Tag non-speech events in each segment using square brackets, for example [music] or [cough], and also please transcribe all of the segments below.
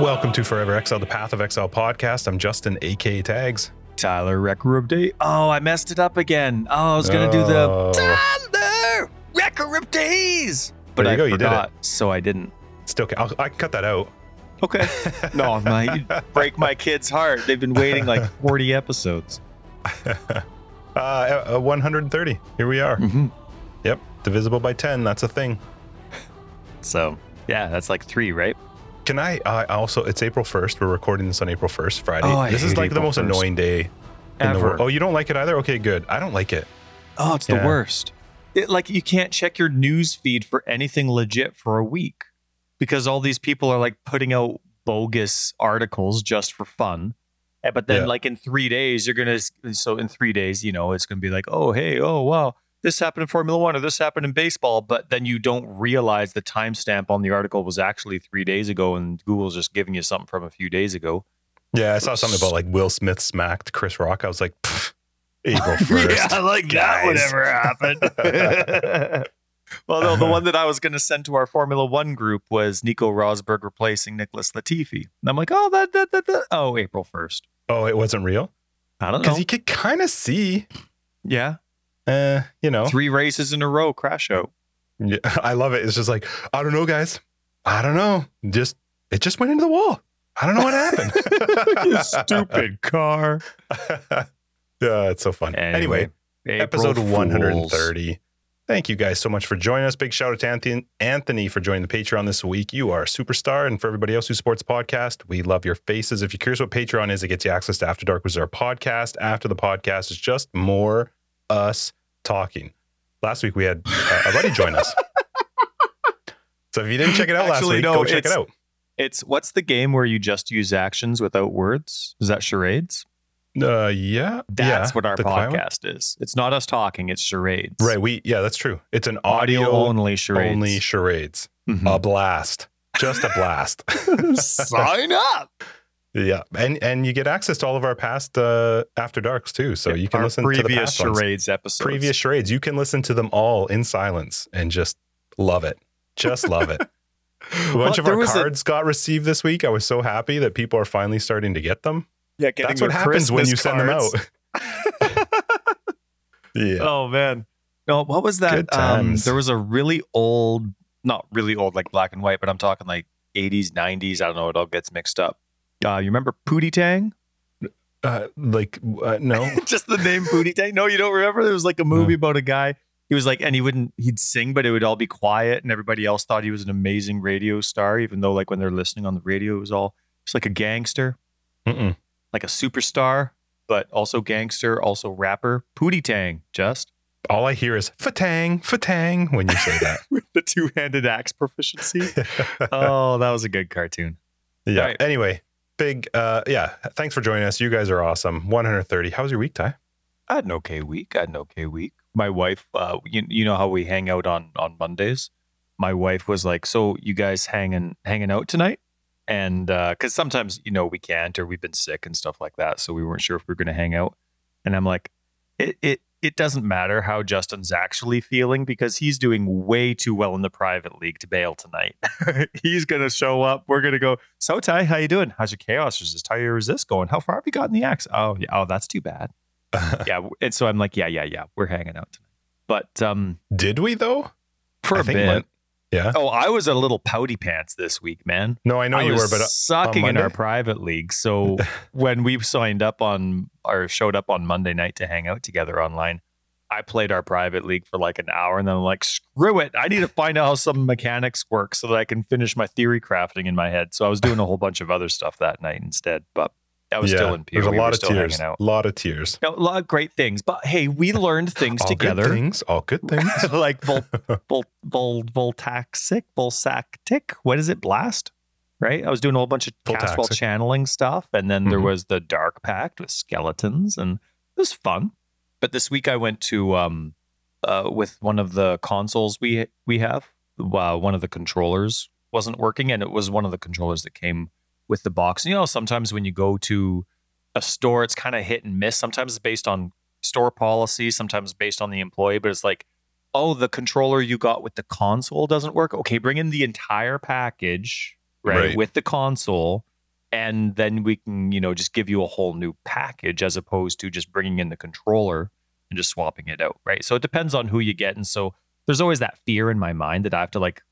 Welcome to Forever Exile, the Path of Exile podcast. I'm Justin, aka Tags. Tyler Record of Day. Oh, I messed it up again. Oh, I was gonna do the Oh. Tyler Record of Days, but There you I go, you did it. forgot, so I didn't. Still, ca- I'll, I can cut that out. Okay. no, [laughs] my, you break my kid's heart. They've been waiting like [laughs] 40 episodes. [laughs] Uh, uh, 130. Here we are. Mhm. Yep, divisible by 10. That's a thing. So yeah, that's like three, right? Can I uh, also? It's April 1st. We're recording this on April 1st, Friday. Oh, I this is hate like the April most 1st. annoying day in the Ever. world. Oh, you don't like it either? Okay, good. I don't like it. Oh, it's Yeah. the worst. It, like you can't check your news feed for anything legit for a week because all these people are like putting out bogus articles just for fun. Eh, But then, Yeah. like in three days, you're gonna. So in three days, you know, it's gonna be like, oh hey, oh wow, this happened in Formula One or this happened in baseball. But then you don't realize the timestamp on the article was actually three days ago, and Google's just giving you something from a few days ago. Yeah, I saw something about like Will Smith smacked Chris Rock. I was like, April 1st. [laughs] yeah, like that would ever happen. well, no, the one that I was going to send to our Formula One group was Nico Rosberg replacing Nicholas Latifi. And I'm like, oh, that, that, that, that. Oh, April 1st. Oh, it wasn't real? I don't know. Because you could kind of see, yeah. Uh, you know. Three races in a row crash out. Yeah, [laughs] I love it. It's just like, I don't know, guys. I don't know. Just it just went into the wall. I don't know what happened. [laughs] [laughs] stupid car. yeah, it's so fun. Anyway, April episode Fools. 130. Thank you guys so much for joining us. Big shout out to Anthony, Anthony for joining the Patreon this week. You are a superstar. And for everybody else who supports the podcast, we love your faces. If you're curious what Patreon is, it gets you access to After Dark, which is our podcast. After the podcast is just more us talking. Last week we had uh, a buddy join us. [laughs] So if you didn't check it out last week, no, go check it out. It's what's the game where you just use actions without words? Is that charades? Uh, yeah, That's yeah, what our the quiet one. podcast is. It's not us talking, it's charades. Right. We yeah, that's true. It's an Audio, audio, only charades. only charades. Mhm. A blast. Just a blast. [laughs] Sign up. [laughs] yeah, and and you get access to all of our past uh, after darks too, so you can listen to previous past ones. charades episodes. previous charades. You can listen to them all in silence and just love it. Just love it. [laughs] A Well, bunch of our was a- cards got received this week. I was so happy that people are finally starting to get them. yeah, getting That's what happens when you Christmas send them out. [laughs] [laughs] yeah. oh man. No, what was that? Um, there was a really old, not really old like black and white, but I'm talking like 80s, 90s. I don't know. It all gets mixed up. Uh, you remember Pootie Tang? Uh, like uh, no. [laughs] Just the name Pootie Tang? No, you don't remember? There was like a movie about a guy. He was like, and he wouldn't, he'd sing, but it would all be quiet, and everybody else thought he was an amazing radio star, even though like when they're listening on the radio, it was all just like a gangster. Mm-mm. like a superstar, but also gangster, also rapper. Pootie Tang, just All I hear is fatang, fatang when you say that. [laughs] with the two handed axe proficiency. [laughs] oh, that was a good cartoon. yeah. Right. Anyway, big uh yeah, thanks for joining us. You guys are awesome. 130. How was your week, Ty? I had an okay week. I had an okay week. My wife, uh, you, you know how we hang out on on Mondays. My wife was like, "So you guys hanging hanging out tonight?" And because sometimes you know we can't, or we've been sick and stuff like that, so we weren't sure if we were going to hang out. And I'm like, it it it doesn't matter how Justin's actually feeling because he's doing way too well in the private league to bail tonight. [laughs] he's going to show up. We're going to go. So Ty, how you doing? How's your chaos resist? How are your resist going? How far have you gotten the axe? Oh yeah. Oh, that's too bad [laughs] yeah and so i'm like yeah yeah yeah we're hanging out tonight but um Did we though? for I a bit yeah. oh i was a little pouty pants this week man. No, I know I you was were, but uh, sucking in our private league. So [laughs] when we signed up on or showed up on monday night to hang out together online i played our private league for like an hour and then i'm like screw it. I need to find out how some mechanics work so that i can finish my theory crafting in my head. So i was doing a whole bunch of other stuff that night instead but i was yeah, still in. There's a we lot of tears. A lot of tears. No, a lot of great things. But hey, we [laughs] learned things all together. Good things. All good things. [laughs] like vol, [laughs] vol, vol, voltaxic, volsactic. What is it? Blast, right? I was doing a whole bunch of cast while Voltaxic. channeling stuff, and then there Mhm. was the Dark Pact with skeletons, and it was fun. But this week I went to um, uh, with one of the consoles we we have. Uh, one of the controllers wasn't working, and it was one of the controllers that came with the box. And, You know, sometimes when you go to a store, it's kind of hit and miss. Sometimes it's based on store policy, sometimes based on the employee, but it's like, oh, the controller you got with the console doesn't work. Okay, bring in the entire package, right, Right. with the console. and then we can you know just give you a whole new package as opposed to just bringing in the controller and just swapping it out right so it depends on who you get and so there's always that fear in my mind that i have to like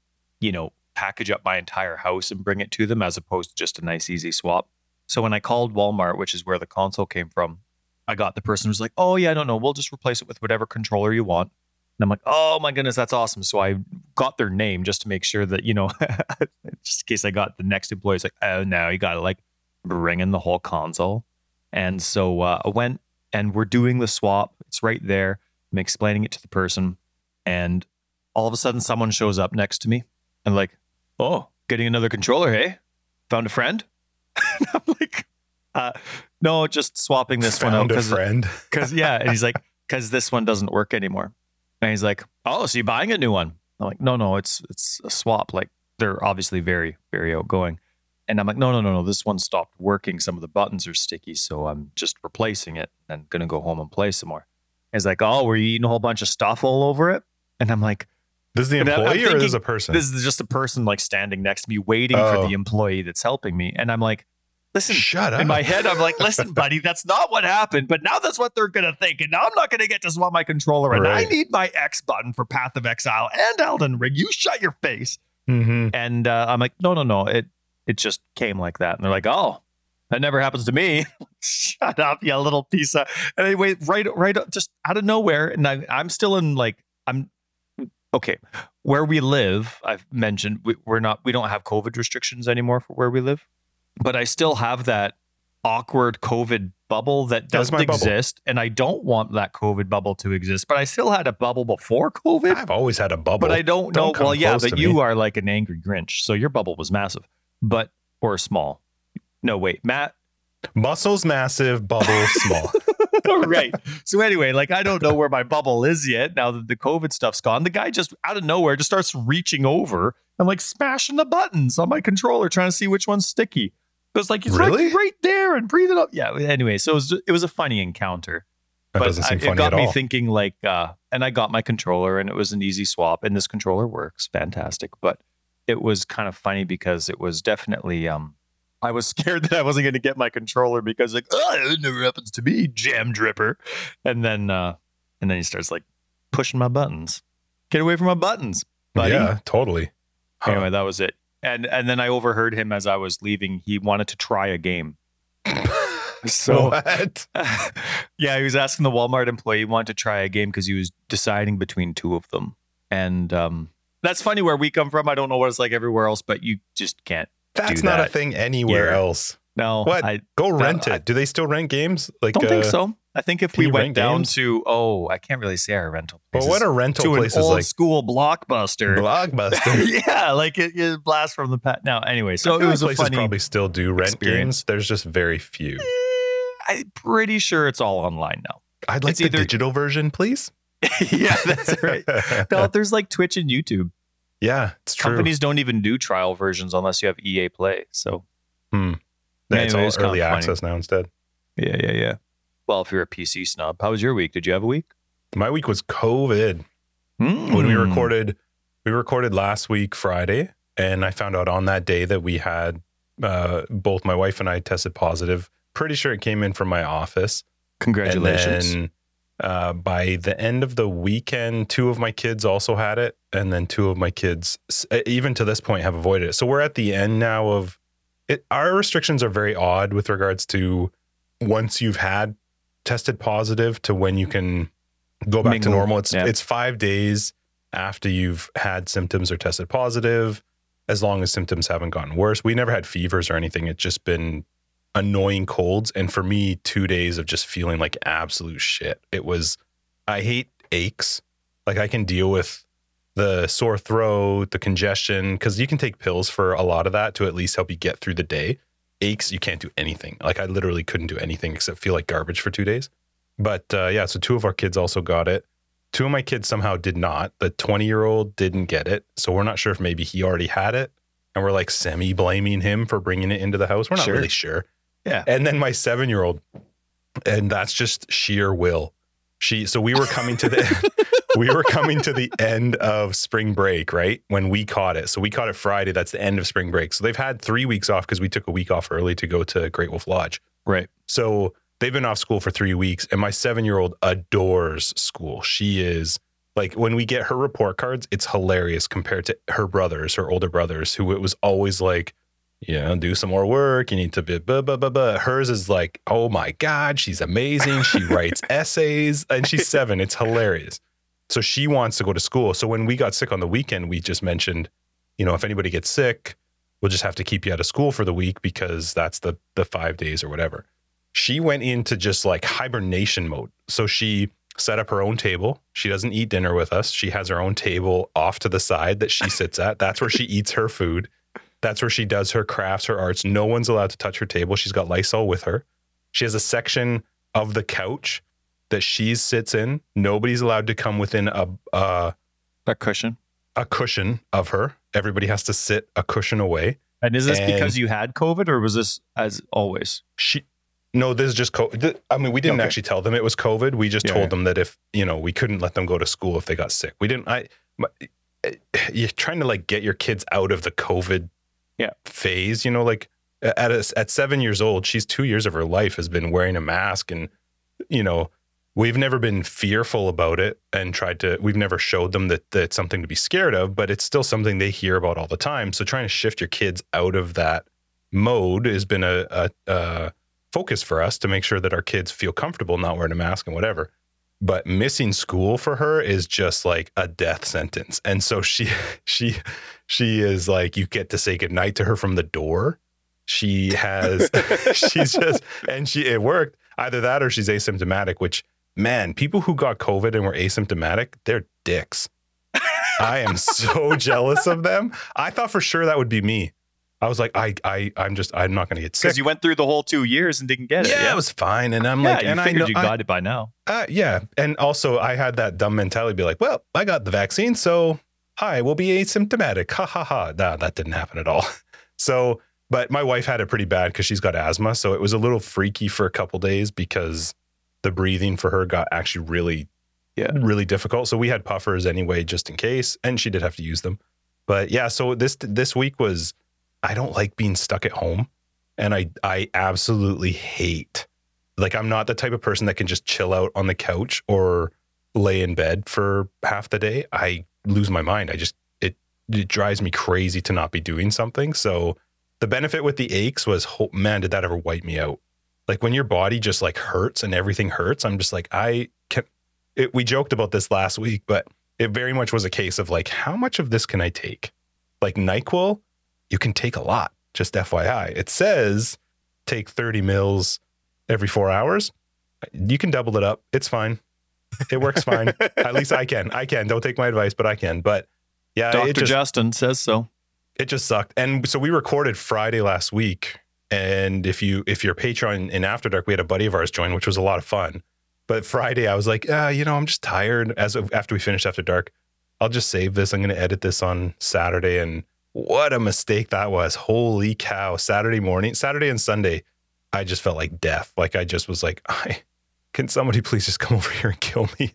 you know package up my entire house and bring it to them as opposed to just a nice easy swap. So when i called walmart which is where the console came from i got the person who was like oh yeah i don't know we'll just replace it with whatever controller you want. And i'm like oh my goodness that's awesome. So i got their name just to make sure that you know [laughs] just in case i got the next employee it's like oh no you gotta like bring in the whole console. And so uh, i went and we're doing the swap. It's right there. I'm explaining it to the person and all of a sudden someone shows up next to me and like oh getting another controller hey found a friend [laughs] and i'm like uh, no just swapping this one out Found a friend. [laughs] because yeah, and he's like, [laughs] because this one doesn't work anymore. And he's like, oh, so you buying a new one? I'm like, no, no, it's it's a swap. Like they're obviously very very outgoing. And I'm like, no, no, no, no. This one stopped working. Some of the buttons are sticky, so I'm just replacing it and gonna go home and play some more. And he's like, oh, were you eating a whole bunch of stuff all over it? And I'm like, This is the And employee or this is a person? this is just a person like standing next to me, waiting Oh. for the employee that's helping me. And I'm like, listen, Shut up. in my head, I'm like, listen, [laughs] buddy, that's not what happened. But now that's what they're gonna think. And now I'm not gonna get to swap my controller. And I need my X button for Path of Exile and Elden Ring. You shut your face. Mhm. And uh, I'm like, no, no, no. It it just came like that. And they're like, oh, that never happens to me. [laughs] Shut up, you little piece of. And anyway, right, right, just out of nowhere. And I, I'm still in like, I'm okay. Where we live, I've mentioned we, we're not, we don't have COVID restrictions anymore for where we live, but I still have that awkward COVID bubble that That's doesn't my bubble. exist. And I don't want that COVID bubble to exist, but I still had a bubble before COVID. I've always had a bubble. But I don't, Don't know. Well, yeah, but you me. are like an angry Grinch, so your bubble was massive, but or small. No, wait, Matt. Muscles massive, bubble [laughs] small. [laughs] right. So anyway, like I don't know where my bubble is yet. Now that the COVID stuff's gone, the guy just out of nowhere just starts reaching over and like smashing the buttons on my controller, trying to see which one's sticky. It was like he's Really? right, right there and breathing up. Yeah. Anyway, so it was it was a funny encounter. That but I- it got me all. thinking like uh and i got my controller and it was an easy swap and this controller works fantastic but it was kind of funny because it was definitely um i was [laughs] scared that i wasn't going to get my controller because like oh it never happens to me jam dripper and then uh and then he starts like pushing my buttons get away from my buttons buddy Yeah, totally. Huh. anyway that was it and and then i overheard him as i was leaving he wanted to try a game [laughs] so what? [laughs] yeah, he was asking the Walmart employee he wanted to try a game because he was deciding between two of them. And um, that's funny where we come from. I don't know what it's like everywhere else, but you just can't. That's not a thing anywhere here. else. No, What? I Go No, rent I- it. Do they still rent games? Like, don't think uh, so. I think if we went down games? to oh, I can't really say our rental. But what are rental to an places old like? school blockbuster. Blockbuster. [laughs] yeah, like it, it blast from the past. Now, anyway, So it was a places funny. probably still do rent experience. games. There's just very few. I'm pretty sure it's all online now. I'd like It's the either- digital version, please. [laughs] yeah, that's right. [laughs] No, there's like Twitch and YouTube. Yeah, it's true. Companies don't even do trial versions unless you have EA Play. So Yeah, it's all early funny. access now instead. yeah, yeah, yeah. Well, if you're a PC snob, how was your week? Did you have a week? My week was COVID. when we Mm. recorded we recorded last week friday and i found out on that day that we had uh, both my wife and i tested positive pretty sure it came in from my office Congratulations. Uh, by the end of the weekend two of my kids also had it and then two of my kids even to this point have avoided it. So we're at the end now of it our restrictions are very odd with regards to once you've had tested positive to when you can go back to normal. It's Yeah. it's 5 days after you've had symptoms or tested positive as long as symptoms haven't gotten worse. We never had fevers or anything. It's just been annoying colds. And for me 2 days of just feeling like absolute shit. It was i hate aches. Like i can deal with the sore throat the congestion because you can take pills for a lot of that to at least help you get through the day. Aches you can't do anything. Like i literally couldn't do anything except feel like garbage for two days. But uh, yeah so two of our kids also got it. Two of my kids somehow did not. The 20 year old didn't get it. So we're not sure if maybe he already had it. And we're like semi blaming him for bringing it into the house. We're not Sure. really sure Yeah. and then my seven year old and that's just sheer will She so we were coming to the [laughs] we were coming to the end of spring break, right? When we caught it. So we caught it Friday. That's the end of spring break. So they've had three weeks off because we took a week off early to go to Great Wolf Lodge. Right. So they've been off school for three weeks, and my seven year old adores school. She is like when we get her report cards, it's hilarious compared to her brothers, her older brothers, who it was always like, you know, do some more work. You need to be blah, blah, blah, blah. Hers is like, oh my God, she's amazing. She [laughs] writes essays and she's seven. It's hilarious. So she wants to go to school. So when we got sick on the weekend, we just mentioned, you know, if anybody gets sick, we'll just have to keep you out of school for the week because that's the the five days or whatever. She went into just like hibernation mode. So she set up her own table. She doesn't eat dinner with us. She has her own table off to the side that she sits at. That's where she eats her food. That's where she does her crafts, her arts. No one's allowed to touch her table. She's got Lysol with her. She has a section of the couch that she sits in. Nobody's allowed to come within a uh, A cushion. a cushion of her. Everybody has to sit a cushion away. And is this And- because you had COVID or was this as always? She no, this is just COVID. I mean, we didn't Okay. actually tell them it was COVID. We just Yeah, told yeah. them that if you know, we couldn't let them go to school if they got sick. We didn't. I. My, you're trying to like get your kids out of the COVID Yeah. phase. You know, like at a, at seven years old, she's two years of her life has been wearing a mask, and you know, we've never been fearful about it and tried to. We've never showed them that that it's something to be scared of, but it's still something they hear about all the time. So trying to shift your kids out of that mode has been a, a, a focus for us to make sure that our kids feel comfortable not wearing a mask and whatever. But missing school for her is just like a death sentence. And so she [laughs] she she is like you get to say goodnight to her from the door. She has [laughs] she's just and she it worked. Either that or she's asymptomatic, which man, people who got COVID and were asymptomatic, they're dicks. I am so [laughs] jealous of them. I thought for sure that would be me. I was like, I, I, I'm just, I'm not going to get sick. Because you went through the whole two years and didn't get it. yeah, it was fine. And I'm yeah, like, you and I figured know, you I- got it by now. uh, yeah. And also, I had that dumb mentality be like, well, I got the vaccine, so I will be asymptomatic. Ha ha ha. Nah, that didn't happen at all. [laughs] So, but my wife had it pretty bad because she's got asthma. So it was a little freaky for a couple days because the breathing for her got actually really, Yeah. really difficult. So we had puffers anyway, just in case. And she did have to use them. But yeah, so this this week was I don't like being stuck at home. And I I absolutely hate like I'm not the type of person that can just chill out on the couch or lay in bed for half the day. I lose my mind. I just it it drives me crazy to not be doing something. So the benefit with the aches was ho- man, did that ever wipe me out? Like when your body just like hurts and everything hurts, I'm just like I can it, we joked about this last week, but it very much was a case of like how much of this can I take? Like NyQuil, you can take a lot. Just FYI. It says take 30 mils every four hours. You can double it up. It's fine. It works fine. At least I can. I can. Don't take my advice, but I can. But yeah, Dr. just Justin says so. it just sucked. And so we recorded Friday last week. And if you if you're a Patreon in After Dark, we had a buddy of ours join, which was a lot of fun. But Friday, I was like, uh, you know, I'm just tired. As of, after we finished After Dark, I'll just save this. I'm going to edit this on Saturday. And what a mistake that was! Holy cow! Saturday morning, Saturday and Sunday, I just felt like death. Like I just was like, [laughs] I can somebody please just come [laughs] over here and kill me.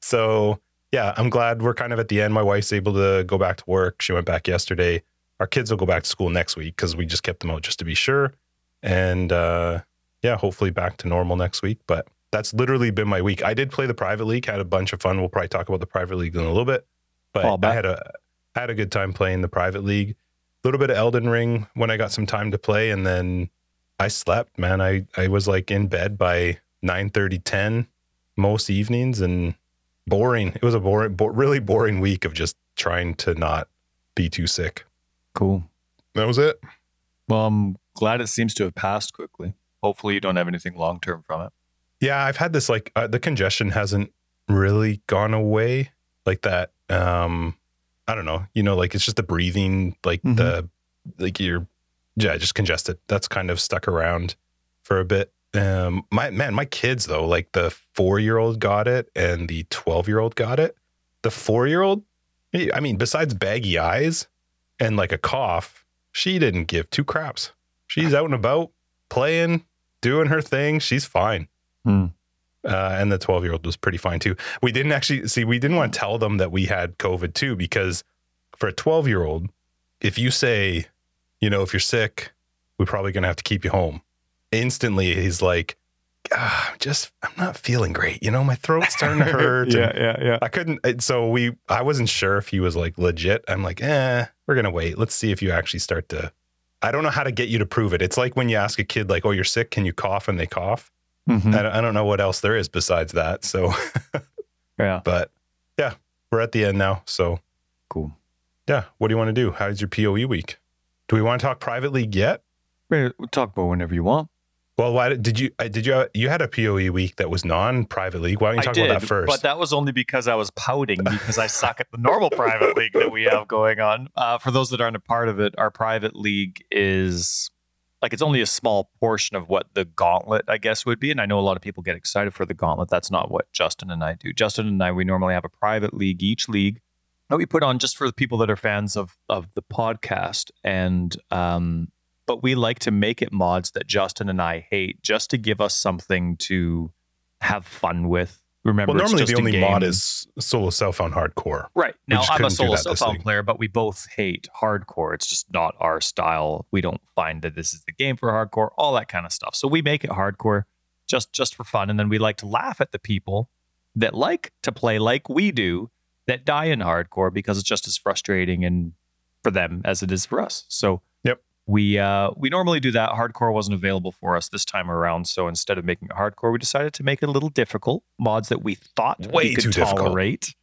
So yeah, I'm glad we're kind of at the end. My wife's able to go back to work. She went back yesterday. Our kids will go back to school next week because we just kept them out just to be sure. And uh, yeah, hopefully back to normal next week. But that's literally been my week. I did play the private league, had a bunch of fun. We'll probably talk about the private league in a little bit. But. I had a I had a good time playing the private league. A little bit of Elden Ring when I got some time to play, and then I slept. Man, I I was like in bed by 9 10 most evenings, and boring. It was a boring, bo- really boring week of just trying to not be too sick. Cool. That was it. Well, I'm glad it seems to have passed quickly. Hopefully, you don't have anything long term from it. Yeah, I've had this like uh, the congestion hasn't really gone away like that. Um, I don't know. You know, like it's just the breathing, like Mhm. the like you're yeah, just congested. That's kind of stuck around for a bit. Um, my man, my kids though, like the four year old got it and the twelve year old got it. The four year old, I mean, besides baggy eyes and like a cough, she didn't give two craps. She's out and about playing, doing her thing. She's fine. Hmm. Uh, and the 12 year old was pretty fine too. We didn't actually see, we didn't want to tell them that we had COVID too, because for a 12 year old, if you say, you know, if you're sick, we're probably going to have to keep you home, instantly he's like, ah, just, I'm not feeling great. You know, my throat's starting to [laughs] hurt. yeah, yeah, yeah. I couldn't. So we, I wasn't sure if he was like legit. I'm like, eh, we're going to wait. Let's see if you actually start to, I don't know how to get you to prove it. It's like when you ask a kid, like, oh, you're sick. Can you cough? And they cough. Mhm. I, don't, I don't know what else there is besides that. So, [laughs] Yeah, but yeah, we're at the end now. So, cool. yeah, what do you want to do? How's your POE week? Do we want to talk private league yet? We'll talk about whenever you want. Well, why did did you? uh, Did you? You had a POE week that was non-private league. Why don't you talk did, about that first? but that was only because I was pouting because I suck at the normal private league that we have going on. Uh, for those that aren't a part of it, our private league is like it's only a small portion of what the gauntlet, I guess, would be. And I know a lot of people get excited for the gauntlet. That's not what Justin and I do. Justin and I, we normally have a private league each league that we put on just for the people that are fans of of the podcast. And um, but we like to make it mods that Justin and I hate just to give us something to have fun with. Remember, well, it's normally just the only mod is solo self-found hardcore. Right. Now, I'm a solo cell self this found league. player, but we both hate hardcore. It's just not our style. We don't find that this is the game for hardcore, all that kind of stuff. So we make it hardcore just just for fun. And then we like to laugh at the people that like to play like we do that die in hardcore because it's just as frustrating and for them as it is for us. So. We uh we normally do that. Hardcore wasn't available for us this time around. So instead of making it hardcore, we decided to make it a little difficult. Mods that we thought Way we could too difficult. tolerate.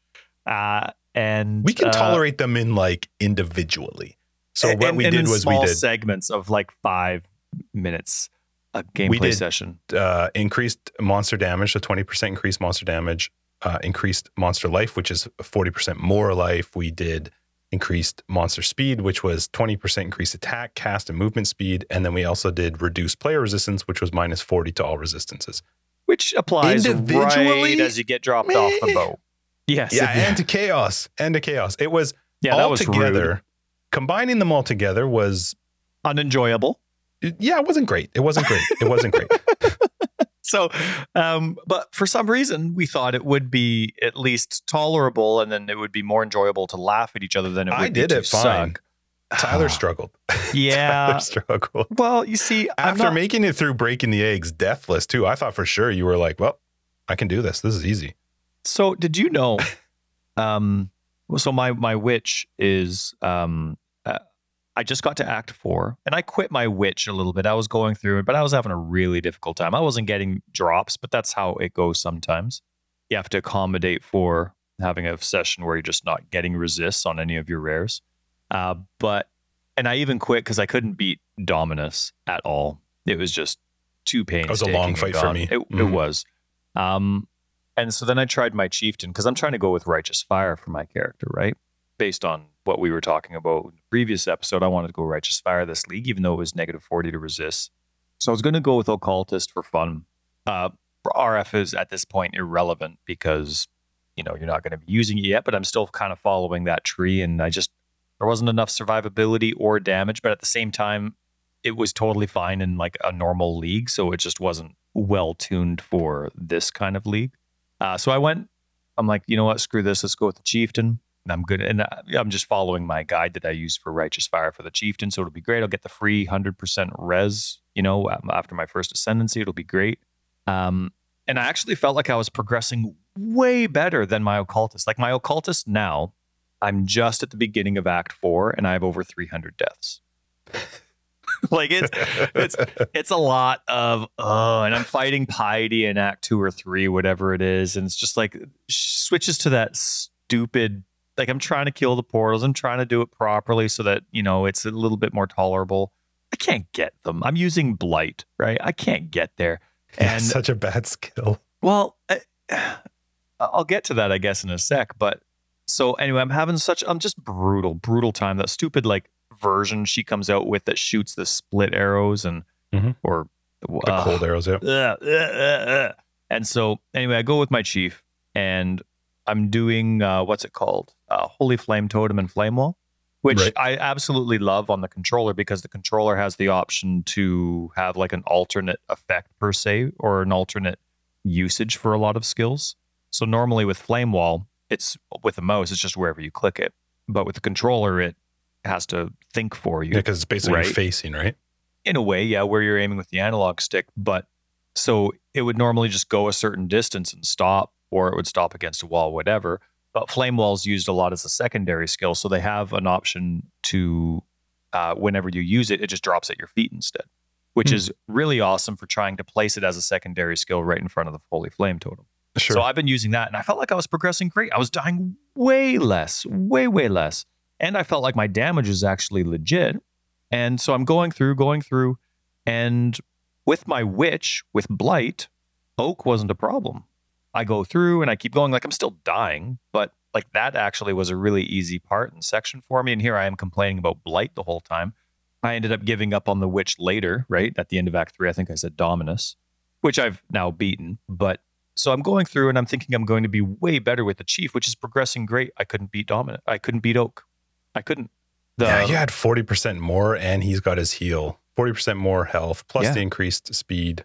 Uh and We can uh, tolerate them in like individually. So and- what we and did was we did segments of like five minutes a gameplay did- session. uh, increased monster damage, so 20% increased monster damage, uh, increased monster life, which is 40% more life. We did increased monster speed, which was 20% increased attack, cast, and movement speed. And then we also did reduced player resistance, which was minus 40 to all resistances. Which applies Individually? right as you get dropped off the boat. Yes. Yeah, it- and to chaos, and to chaos. It was yeah, that all was together. rude. Combining them all together was, Unenjoyable. yeah, it wasn't great. It wasn't great. It wasn't great. So, um, but for some reason, we thought it would be at least tolerable, and then it would be more enjoyable to laugh at each other than it would I be did to it fine. suck. Tyler [sighs] struggled. [laughs] Yeah. Tyler struggled. Well, you see, After not- making it through breaking the eggs deathless too, I thought for sure you were like, well, I can do this. This is easy. So did you know? um, so my my witch is um, I just got to Act Four, and I quit my witch a little bit. I was going through it, but I was having a really difficult time. I wasn't getting drops, but that's how it goes sometimes. You have to accommodate for having a session where you're just not getting resists on any of your rares. Uh, but and I even quit because I couldn't beat Dominus at all. It was just too painful. It was a long fight for me. It, it Mhm. was. Um, and so then I tried my chieftain because I'm trying to go with righteous fire for my character, right? Based on what we were talking about in the previous episode, I wanted to go righteous fire this league, even though it was negative 40 to resist. So I was going to go with occultist for fun. Uh, RF is at this point irrelevant because you know you're not going to be using it yet, but I'm still kind of following that tree, and I just there wasn't enough survivability or damage, but at the same time, it was totally fine in like a normal league, so it just wasn't well tuned for this kind of league. Uh, so I went. I'm like, you know what? Screw this. Let's go with the chieftain. And I'm good. And I- I'm just following my guide that I use for righteous fire for the chieftain. So it'll be great. I'll get the free hundred percent res. You know, um, after my first ascendancy, it'll be great. Um, and I actually felt like I was progressing way better than my occultist. Like my occultist now, I'm just at the beginning of Act Four, and I have over 300 deaths. [laughs] like it's it's it's a lot of oh, and I'm fighting piety in Act Two or Three, whatever it is, and it's just like switches to that stupid. Like I'm trying to kill the portals. I'm trying to do it properly so that you know it's a little bit more tolerable. I can't get them. I'm using blight, right? I can't get there. [laughs] Yeah, And such a bad skill. well, I, [sighs] I'll get to that, I guess, in a sec. But so anyway, I'm having such I'm just brutal, brutal time. That stupid like version she comes out with that shoots the split arrows and Mhm. or The uh, cold arrows, yeah. uh, [laughs] uh. And so anyway, I go with my chief and I'm doing uh, what's it called? Uh, Holy Flame Totem and Flame Wall, which Right. I absolutely love on the controller because the controller has the option to have like an alternate effect per se or an alternate usage for a lot of skills. So normally with Flame Wall, it's with a mouse, it's just wherever you click it. But with the controller, it has to think for you. Yeah, because it's basically Right. facing, right? in a way, yeah, where you're aiming with the analog stick. But so it would normally just go a certain distance and stop, or it would stop against a wall, whatever. But flame walls used a lot as a secondary skill, so they have an option to uh, whenever you use it, it just drops at your feet instead, which Hmm. is really awesome for trying to place it as a secondary skill right in front of the holy flame totem. Sure. So I've been using that and I felt like I was progressing great. I was dying way less, way, way less. And I felt like my damage is actually legit. And so I'm going through, going through. And with my witch, with Blight, Oak wasn't a problem. I go through and I keep going, like I'm still dying, but like that actually was a really easy part and section for me. And here I am complaining about Blight the whole time. I ended up giving up on the witch later, right? At the end of Act Three, I think I said Dominus, which I've now beaten. But so I'm going through and I'm thinking I'm going to be way better with the chief, which is progressing great. I couldn't beat Dominant. I couldn't beat Oak. I couldn't. The, yeah, he had 40% more and he's got his heal. 40% more health plus Yeah. the increased speed.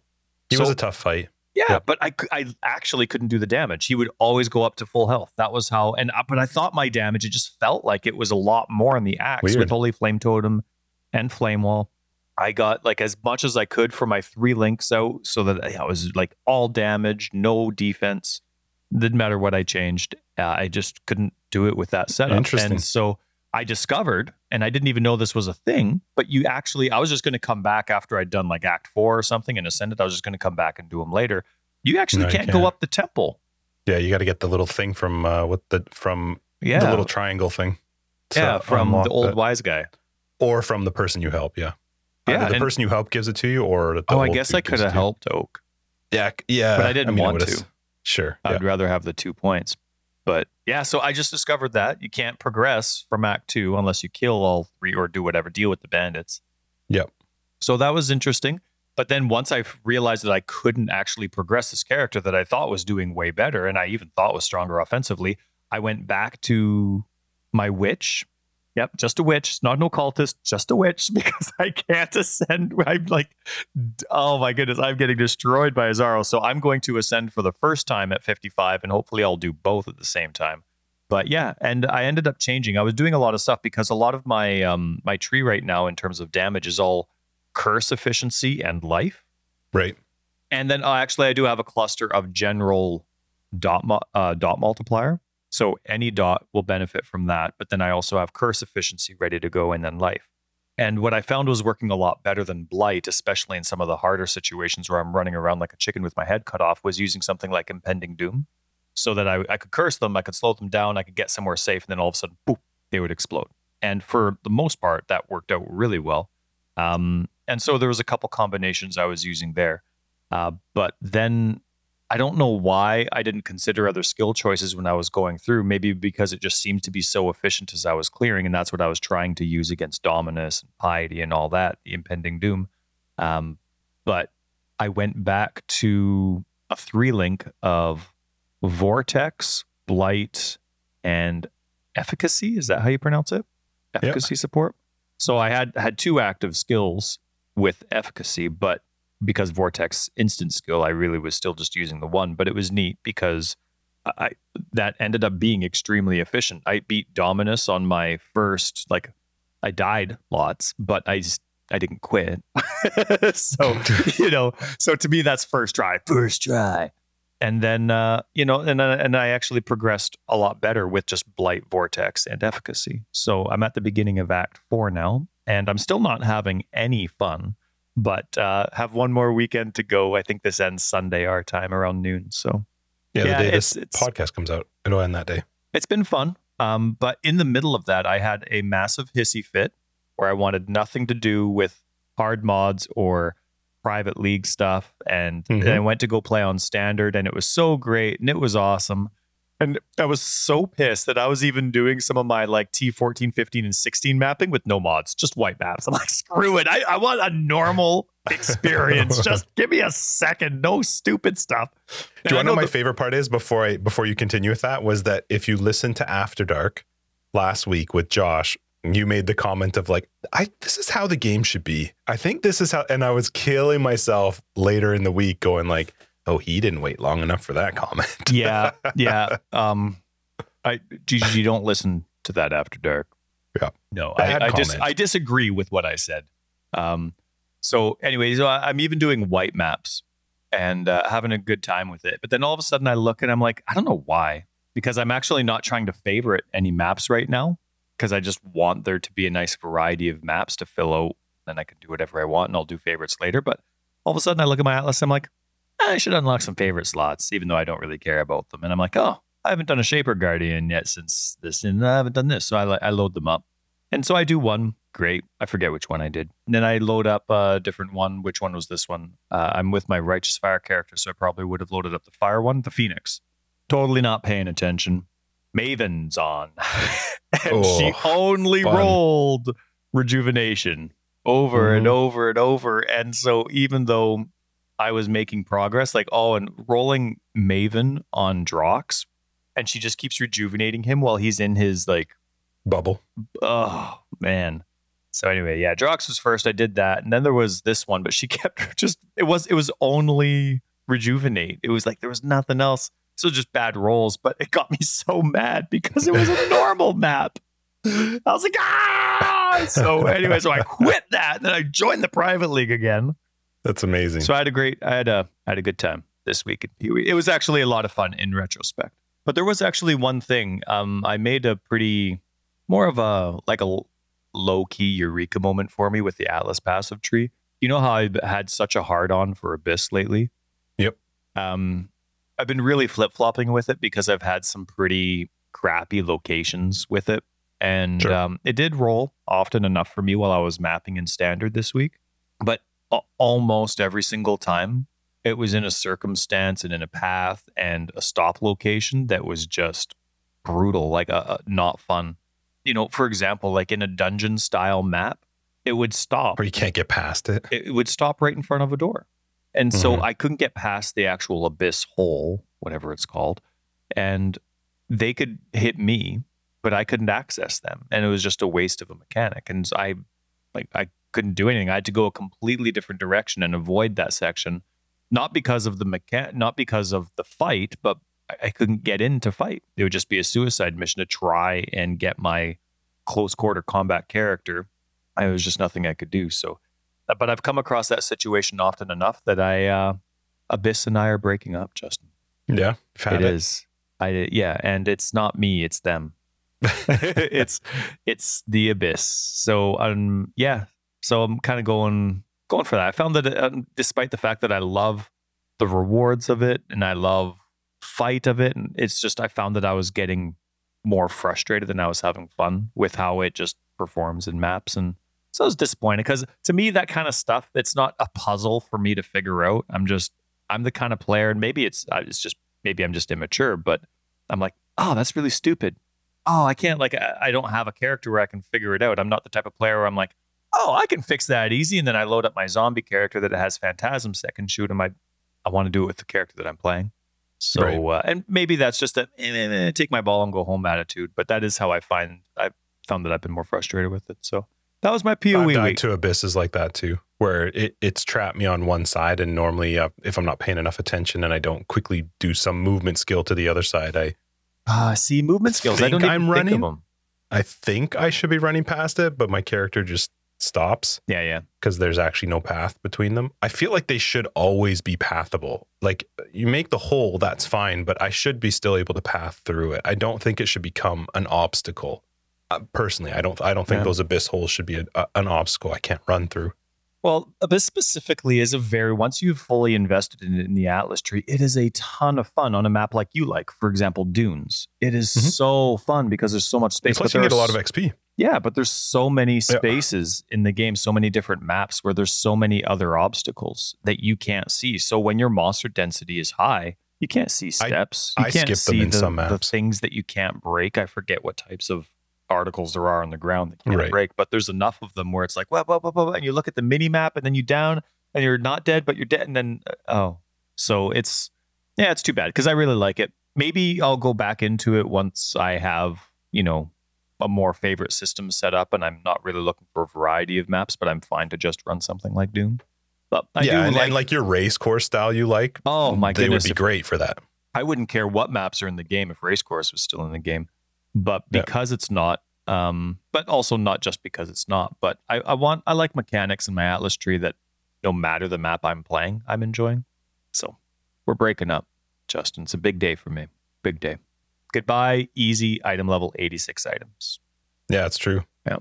He So- was a tough fight. Yeah, Yeah. but I, I actually couldn't do the damage. He would always go up to full health. That was how, and but I thought my damage, it just felt like it was a lot more in the axe Weird. with Holy Flame Totem and Flame Wall. I got like as much as I could for my three links out so that I was like all damage, no defense. Didn't matter what I changed. Uh, I just couldn't do it with that setup. Interesting. And so I discovered, and I didn't even know this was a thing, but you actually, I was just going to come back after I'd done like Act Four or something and Ascended. I was just going to come back and do them later. You actually No, can't can't. go up the temple. Yeah, you got to get the little thing from uh, what the from Yeah. the little triangle thing. yeah, from the old that. wise guy. or from the person you help. Yeah, Yeah, Either the and- person you help gives it to you, or the oh, I guess I could have helped Oak, Yeah, yeah, but I didn't mean, want to. Sure. Yeah. I'd rather have the two points. But yeah, so I just discovered that you can't progress from Act Two unless you kill all three or do whatever, deal with the bandits. Yep. So that was interesting. But then once I realized that I couldn't actually progress this character that I thought was doing way better, and I even thought was stronger offensively, I went back to my witch. Yep, just a witch, not an occultist, just a witch, [laughs] because I can't ascend. I'm like, oh my goodness, I'm getting destroyed by Izaro. So I'm going to ascend for the first time at 55, and hopefully I'll do both at the same time. But yeah, and I ended up changing. I was doing a lot of stuff because a lot of my um my tree right now in terms of damage is all curse efficiency and life. Right. And then uh, actually, I do have a cluster of general dot uh, dot multiplier. So any dot will benefit from that. But then I also have curse efficiency ready to go, and then life. And what I found was working a lot better than blight, especially in some of the harder situations where I'm running around like a chicken with my head cut off, was using something like impending doom, so that I, I could curse them, I could slow them down, I could get somewhere safe, and then all of a sudden, boop, they would explode. And for the most part, that worked out really well. Um, and so there was a couple combinations I was using there. Uh, but then I don't know why I didn't consider other skill choices when I was going through. Maybe because it just seemed to be so efficient as I was clearing, and that's what I was trying to use against Dominus and Piety and all that, the impending doom. Um, but I went back to a three link of Vortex, Blight, and Efficacy. Is that how you pronounce it? Efficacy support. So I had had two active skills with efficacy, but because Vortex instant skill, I really was still just using the one. But it was neat because I that ended up being extremely efficient. I beat Dominus on my first like I died lots, but I just I didn't quit. [laughs] so [laughs] you know, so to me that's first try, first try. And then uh, you know, and uh, and I actually progressed a lot better with just blight, vortex, and efficacy. So I'm at the beginning of Act Four now, and I'm still not having any fun but uh, have one more weekend to go. I think this ends Sunday our time around noon. So Yeah, Yeah, the day it's- this it's- podcast comes out, it'll end that day. it's been fun. Um, but in the middle of that, I had a massive hissy fit where I wanted nothing to do with hard mods or private league stuff. And Mhm. then I went to go play on standard, and it was so great and it was awesome. And I was so pissed that I was even doing some of my like T14, 15, and 16 mapping with no mods, just white maps. I'm like, [laughs] screw it. I, I want a normal experience. [laughs] just give me a second. No stupid stuff. Do you I want to know my the- favorite part is before I before you continue with that was that if you listen to After Dark last week with Josh, you made the comment of like, I this is how the game should be. I think this is how and I was killing myself later in the week going like, Oh, he didn't wait long enough for that comment. [laughs] yeah, yeah. Um, I GG, don't listen to that after dark. Yeah. No, Bad I I, dis- I disagree with what I said. Um, so anyways, I'm even doing white maps and uh, having a good time with it. But then all of a sudden, I look and I'm like, I don't know why, because I'm actually not trying to favorite any maps right now, because I just want there to be a nice variety of maps to fill out. Then I can do whatever I want, and I'll do favorites later. But all of a sudden, I look at my atlas, and I'm like, I should unlock some favorite slots, even though I don't really care about them. And I'm like, oh, I haven't done a Shaper Guardian yet since this, and I haven't done this. So I, I load them up. And so I do one. Great. I forget which one I did. And then I load up a different one. Which one was this one? Uh, I'm with my Righteous Fire character, so I probably would have loaded up the Fire one, the Phoenix. Totally not paying attention. Maven's on. [laughs] and she Oh, only fun. rolled rejuvenation over and Mhm. over and over. And so even though I was making progress, like, oh, and rolling Maven on Drox, and she just keeps rejuvenating him while he's in his like Bubble. oh man. So anyway yeah drox was first. I did that and then there was this one but she [laughs] kept just it was it was only rejuvenate. It was like there was nothing else. So just bad rolls but it got me [laughs] so mad because it was a normal map. I was like ah! So anyway so i quit that and then i joined the private league again That's amazing. so I had a great, I had a, I had a good time this week in Pee Wee. It was actually a lot of fun in retrospect. But there was actually one thing. Um, I made a pretty, more of a like a low key eureka moment for me with the Atlas passive tree. You know how I've had such a hard on for Abyss lately. Yep. Um, I've been really flip flopping with it because I've had some pretty crappy locations with it, and Sure. um, it did roll often enough for me while I was mapping in standard this week. But almost every single time. It was in a circumstance and in a path and a stop location that was just brutal like a, a not fun. You know for example like in a dungeon style map it would stop. Or you can't get past it. it would stop right in front of a door. And so Mhm. i couldn't get past the actual abyss hole whatever it's called and they could hit me but i couldn't access them and it was just a waste of a mechanic. And i like i couldn't do anything i had to go a completely different direction and avoid that section not because of the mechan not because of the fight but I, I couldn't get in to fight it would just be a suicide mission to try and get my close quarter combat character I, was just nothing i could do so uh, but I've come across that situation often enough that I uh, Abyss and I are breaking up, Justin. Yeah. you've It is. I yeah, and it's not me, it's them. [laughs] [laughs] it's it's the Abyss. So um yeah, so I'm kind of going going for that. I found that uh, despite the fact that I love the rewards of it and I love fight of it, and it's just I found that I was getting more frustrated than I was having fun with how it just performs in maps and so I was disappointed because to me that kind of stuff it's not a puzzle for me to figure out. I'm just I'm the kind of player, and maybe it's uh, it's just maybe I'm just immature, but I'm like, oh, that's really stupid. Oh, I can't like I, I don't have a character where I can figure it out. I'm not the type of player where I'm like, oh, I can fix that easy, and then I load up my zombie character that has phantasms that can shoot him. I I want to do it with the character that I'm playing. So Right. uh, and maybe that's just a eh, eh, eh, take my ball and go home attitude, but that is how I find I found that I've been more frustrated with it. So that was my POE I've died week. to abysses like that too, where it, it's trapped me on one side, and normally, uh, if I'm not paying enough attention and I don't quickly do some movement skill to the other side, I Ah, see movement skills. I don't even I'm think running? of them. I think I should be running past it, but my character just stops Yeah, yeah. because there's actually no path between them. I feel like they should always be pathable. Like you make the hole, that's fine, but I should be still able to path through it. I don't think it should become an obstacle. Uh, personally, I don't. I don't think Yeah. those abyss holes should be a, a, an obstacle I can't run through. Well, Abyss specifically is a very once you've fully invested in it in the Atlas tree, it is a ton of fun on a map like you like. For example, Dunes. It is Mhm. so fun because there's so much space. Plus, you get a lot of XP. Yeah, but there's so many spaces in the game, so many different maps where there's so many other obstacles that you can't see. So when your monster density is high, you can't see I- steps. you I can't skip them see in the, some the things that you can't break. I forget what types of articles there are on the ground that you can't Right. break, but there's enough of them where it's like, wah, wah, wah, wah, wah, and you look at the mini map and then you down and you're not dead, but you're dead. And then, uh, oh, so it's, yeah, it's too bad because I really like it. Maybe I'll go back into it once I have, you know, a more favorite system set up and I'm not really looking for a variety of maps, but I'm fine to just run something like Doom. But I yeah, do and like, and like your race course style you like. oh my they goodness, they would be great for that. I wouldn't care what maps are in the game if race course was still in the game. But Yeah. because it's not, um, but also not just because it's not, but I, I want I like mechanics in my Atlas tree that no matter the map I'm playing, I'm enjoying. So we're breaking up, Justin. It's a big day for me. Big day. Goodbye, easy item level 86 items. Yeah, it's true. Yeah.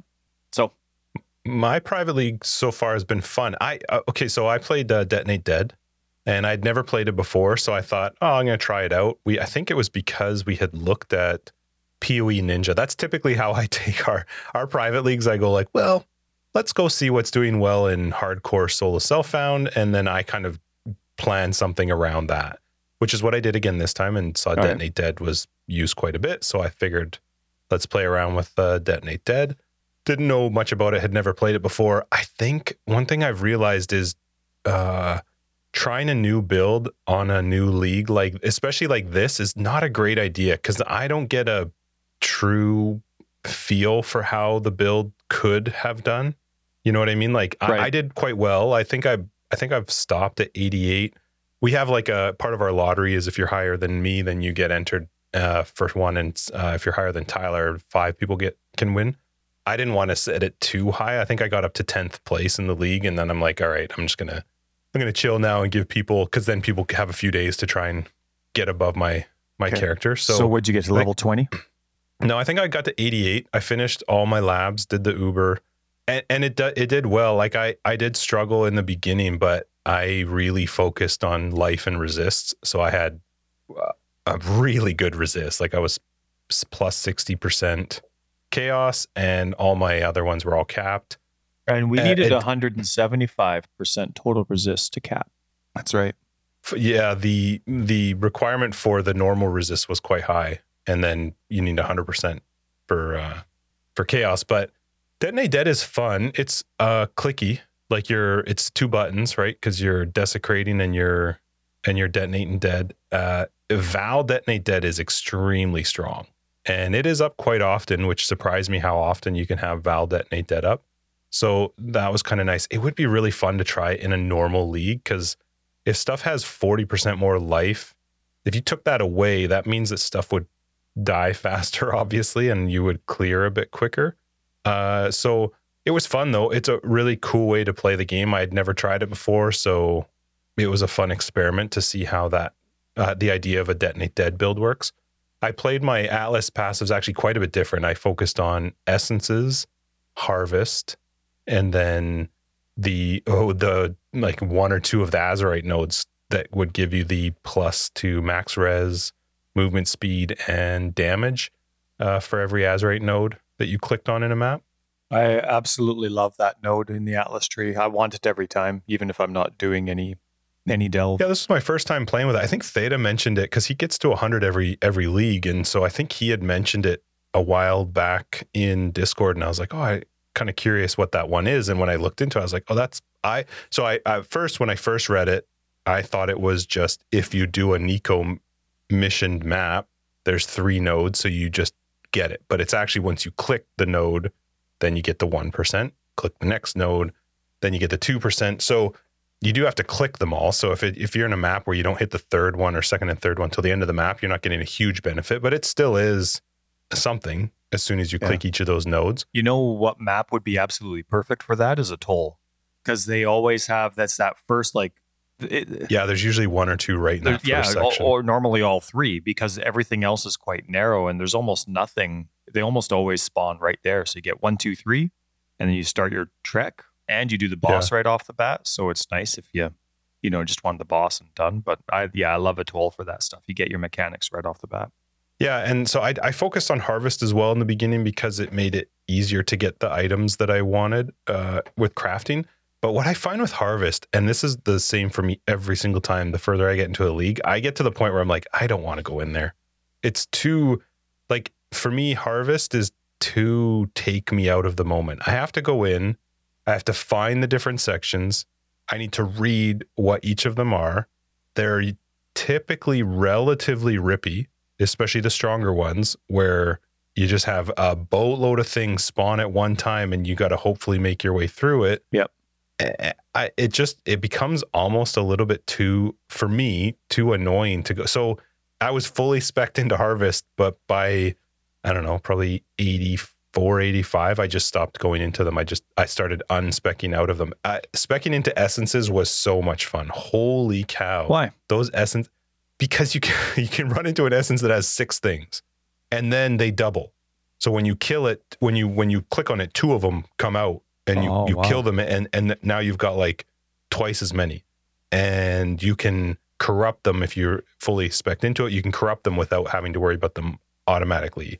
So My private league so far has been fun. I uh, okay, so I played uh, Detonate Dead, and I'd never played it before, so I thought, oh, I'm gonna try it out. We I think it was because we had looked at Poe Ninja. That's typically how I [laughs] take our our private leagues. I go like, well, let's go see what's doing well in hardcore solo self found, and then I kind of plan something around that, which is what I did again this time, and saw right. Detonate Dead was used quite a bit. So I figured, let's play around with uh, Detonate Dead didn't know much about it, had never played it before. I think one thing I've realized is uh, trying a new build on a new league, like especially like this, is not a great idea because I don't get a true feel for how the build could have done. You know what I mean? Like I, I did quite well. I think I I think I've stopped at 88. We have like a part of our lottery is if you're higher than me, then you get entered uh, for one, and uh, if you're higher than Tyler, five people get can win. I didn't want to set it too high. I think I got up to 10th place in the league. And then I'm like, all right, I'm just to, I'm to chill now and give people, cause then people have a few days to try and get above my, my Okay. character. So, so, what'd you get to level 20? no, I think I got to 88. I finished all my labs, did the Uber and, and it, it did well. Like I, I did struggle in the beginning, but I really focused on life and resists. So I had uh, a really good resist. Like I was plus 60% chaos and all my other ones were all capped. And we Uh, needed it- 175% total resist to cap. That's right. Yeah, the the requirement for the normal resist was quite high, and then you need 100% for uh, for chaos. But detonate dead is fun. It's uh clicky, like you're it's two buttons, right? Because you're desecrating and you're and you're detonating dead. Uh, Vaal detonate dead is extremely strong, and it is up quite often, which surprised me how often you can have Vaal detonate dead up. So that was kind of nice. It would be really fun to try in a normal league because if stuff has 40% more life, if you took that away, that means that stuff would die [laughs] faster, obviously, and you would clear a bit quicker. Uh, so it was fun, though. It's a really cool way to play the game. I had never tried it before. So it was a fun experiment to see how that, uh, the idea of a detonate dead build works. I played my Atlas passives actually quite a bit different. I focused on essences, harvest, and then the oh the like one or two of the Azurite nodes that would give you the plus to max res, movement speed, and damage uh, for every Azurite node that you clicked on in a map. I absolutely love that node in the Atlas tree. I want it every time, even if I'm not doing any any delve. Yeah, this was my first time playing with it. I think Theta mentioned it because he gets to 100 every every league, and so I think he had mentioned it a while back in Discord, and I was like, oh, I kind of curious what that one is. And when I looked into, it, I was like, oh, that's I. So I at first when I first read it, I thought it was just if you do a Niko missioned map, there's three nodes, so you just get it. But it's actually once you click the node, then you get the one percent. Click the next node, then you get the two percent. So you do have to click them all. So if it, if you're in a map where you don't hit the third one or second and third one till the end of the map, you're not getting a huge benefit, but it still is something as soon as you Yeah. click each of those nodes. You know what map would be absolutely perfect for that is Atoll, because they always have that's that first like. It, Yeah, there's usually one or two right in that yeah, section. or normally all three because everything else is quite narrow and there's almost nothing. They almost always spawn right there. So you get one, two, three, and then you start your trek and you do the boss right off the bat. So it's nice if you, you know, just want the boss and done. But I, yeah, I love Atoll for that stuff. You get your mechanics right off the bat. Yeah, and so I, I focused on harvest as well in the beginning because it made it easier to get the items that I wanted uh, with crafting. But what I find with harvest, and this is the same for me every single time, the further I get into a league, I get to the point where I'm like, I don't want to go in there. It's too, like, for me, harvest is to take me out of the moment. I have to go in, I have to find the different sections, I need to read what each of them are. They're typically relatively rippy especially the stronger ones, where you just have a boatload of things spawn at one time and you got to hopefully make your way through it. Yep. I, it just it becomes almost a little bit too for me too annoying to go. So I was fully [laughs] specced into harvest, but by I don't know, probably 84, 85, I just stopped going into them. I just I started unspecking out of them. Uh, specking into essences was so much fun. Holy cow! Why? Those essence because you can [laughs] you can run into an essence that has six things, and then they double. So when you kill it, when you when you click on it, two of them come out, and you Oh, you wow. kill them, and and now you've got like twice as many, and you can corrupt them if you're fully spec'd into it. You can corrupt them without having to worry about them automatically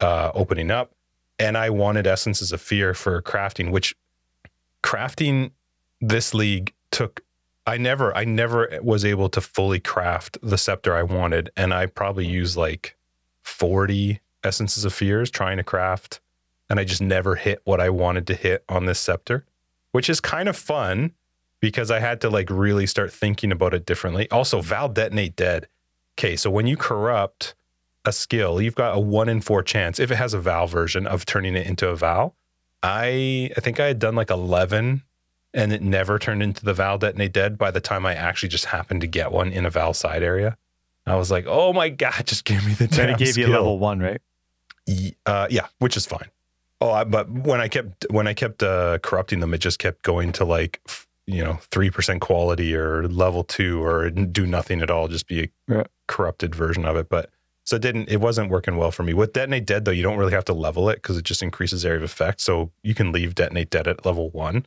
uh, opening up. And I wanted essences of fear for crafting, which crafting this league took. I never, I never was able to fully craft the scepter I wanted, and I probably used like forty essences of fears trying to craft, and I just never hit what I wanted to hit on this scepter, which is kind of fun because I had to like really start thinking about it differently. Also, Vaal detonate dead. Okay, so when you corrupt a skill, you've got a one in four chance if it has a Vaal version of turning it into a Vaal. I I think I had done like eleven, and it never turned into the Vaal detonate dead. By the time I actually just happened to get one in a Vaal side area, I was like, oh my god, just give me the. Then it gave you level one, right? Uh, yeah, which is fine. Oh, I, but when I kept when I kept uh, corrupting them, it just kept going to like f- you know three percent quality or level two or do nothing at all, just be a Yeah. corrupted version of it. But so it didn't it wasn't working well for me. With detonate dead though, you don't really have to level it because it just increases area of effect. So you can leave detonate dead at level one,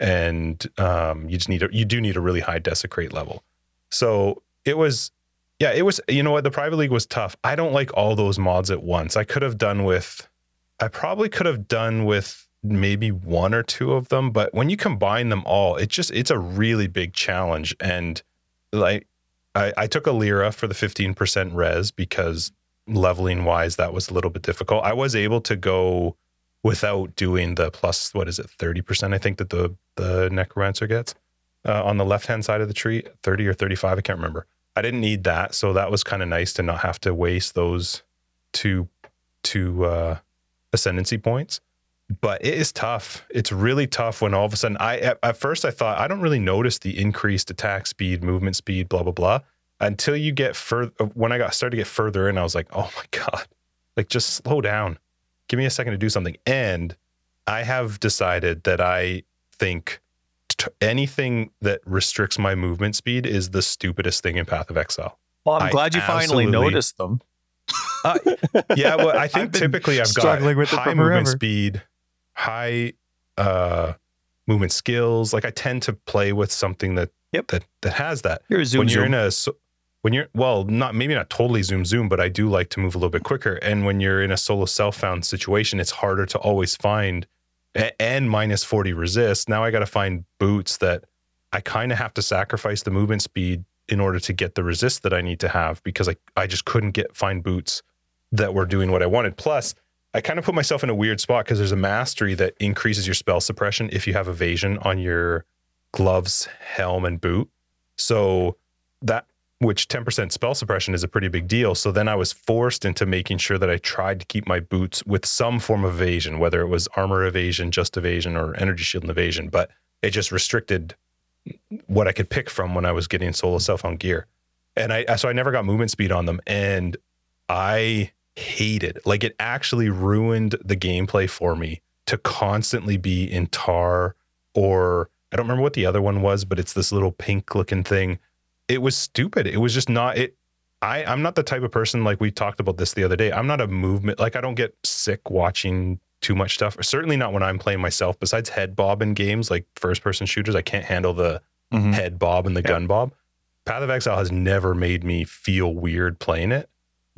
and um, you just need a, you do need a really high desecrate level. So it was yeah, it was. You know what? The private league was tough. I don't like all those mods at once. I could have done with, I probably could have done with maybe one or two of them, but when you combine them all, it just it's a really big challenge. And like, I, I took Alira for the fifteen percent res because leveling wise, that was a little bit difficult. I was able to go without doing the plus what is it thirty percent? I think that the the necromancer gets uh, on the left hand side of the tree, thirty or thirty five. I can't remember. I didn't need that, so that was kind of nice to not have to waste those two two uh, ascendancy points. But it is tough. It's really tough when all of a sudden I at, at first I thought I don't really notice the increased attack speed, movement speed, blah blah blah, until you get further. Uh, when I got started to get further in, I was like, oh my [laughs] god, like just slow down, give me a second to do something. And I have decided that I think t- anything that restricts my movement speed is the stupidest thing in Path of Exile. Well, I'm I glad you finally noticed them. Uh, yeah, well, I think [laughs] I've typically I've got struggling with it high movement forever. speed, high uh, movement skills. Like I tend to play with something that Yep. that that has that. Here's zoom. when you're zoom. in a when you're well, not maybe not totally zoom zoom, but I do like to move a little bit quicker. And when you're in a solo self found situation, it's harder to always find a- and minus 40 resist. Now I got to find boots that I kind of have to sacrifice the movement speed in order to get the resist that I need to have because I, I just couldn't get find boots that were doing what I wanted. Plus, I kind of put myself in a weird spot because there's a mastery that increases your spell suppression if you have evasion on your gloves, helm, and boot. So that which 10% spell suppression is a pretty big deal. So then I was forced into making sure that I tried to keep my boots with some form of evasion, whether it was armor evasion, just evasion, or energy shield and evasion. But it just restricted what I could pick from when I was getting solo self-found gear. And I so I never got movement speed on them. And I hated like it actually ruined the gameplay for me to constantly be in tar or I don't remember what the other one was, but it's this little pink looking thing. It was stupid. It was just not it. I, I'm not the type of person like we talked about this the other day. I'm not a movement like I don't get sick watching too much stuff. Or certainly not when I'm playing myself. Besides head bob in games like first person shooters, I can't handle the Mhm. head bob and the Yeah. gun bob. Path of Exile has never made me feel weird playing it.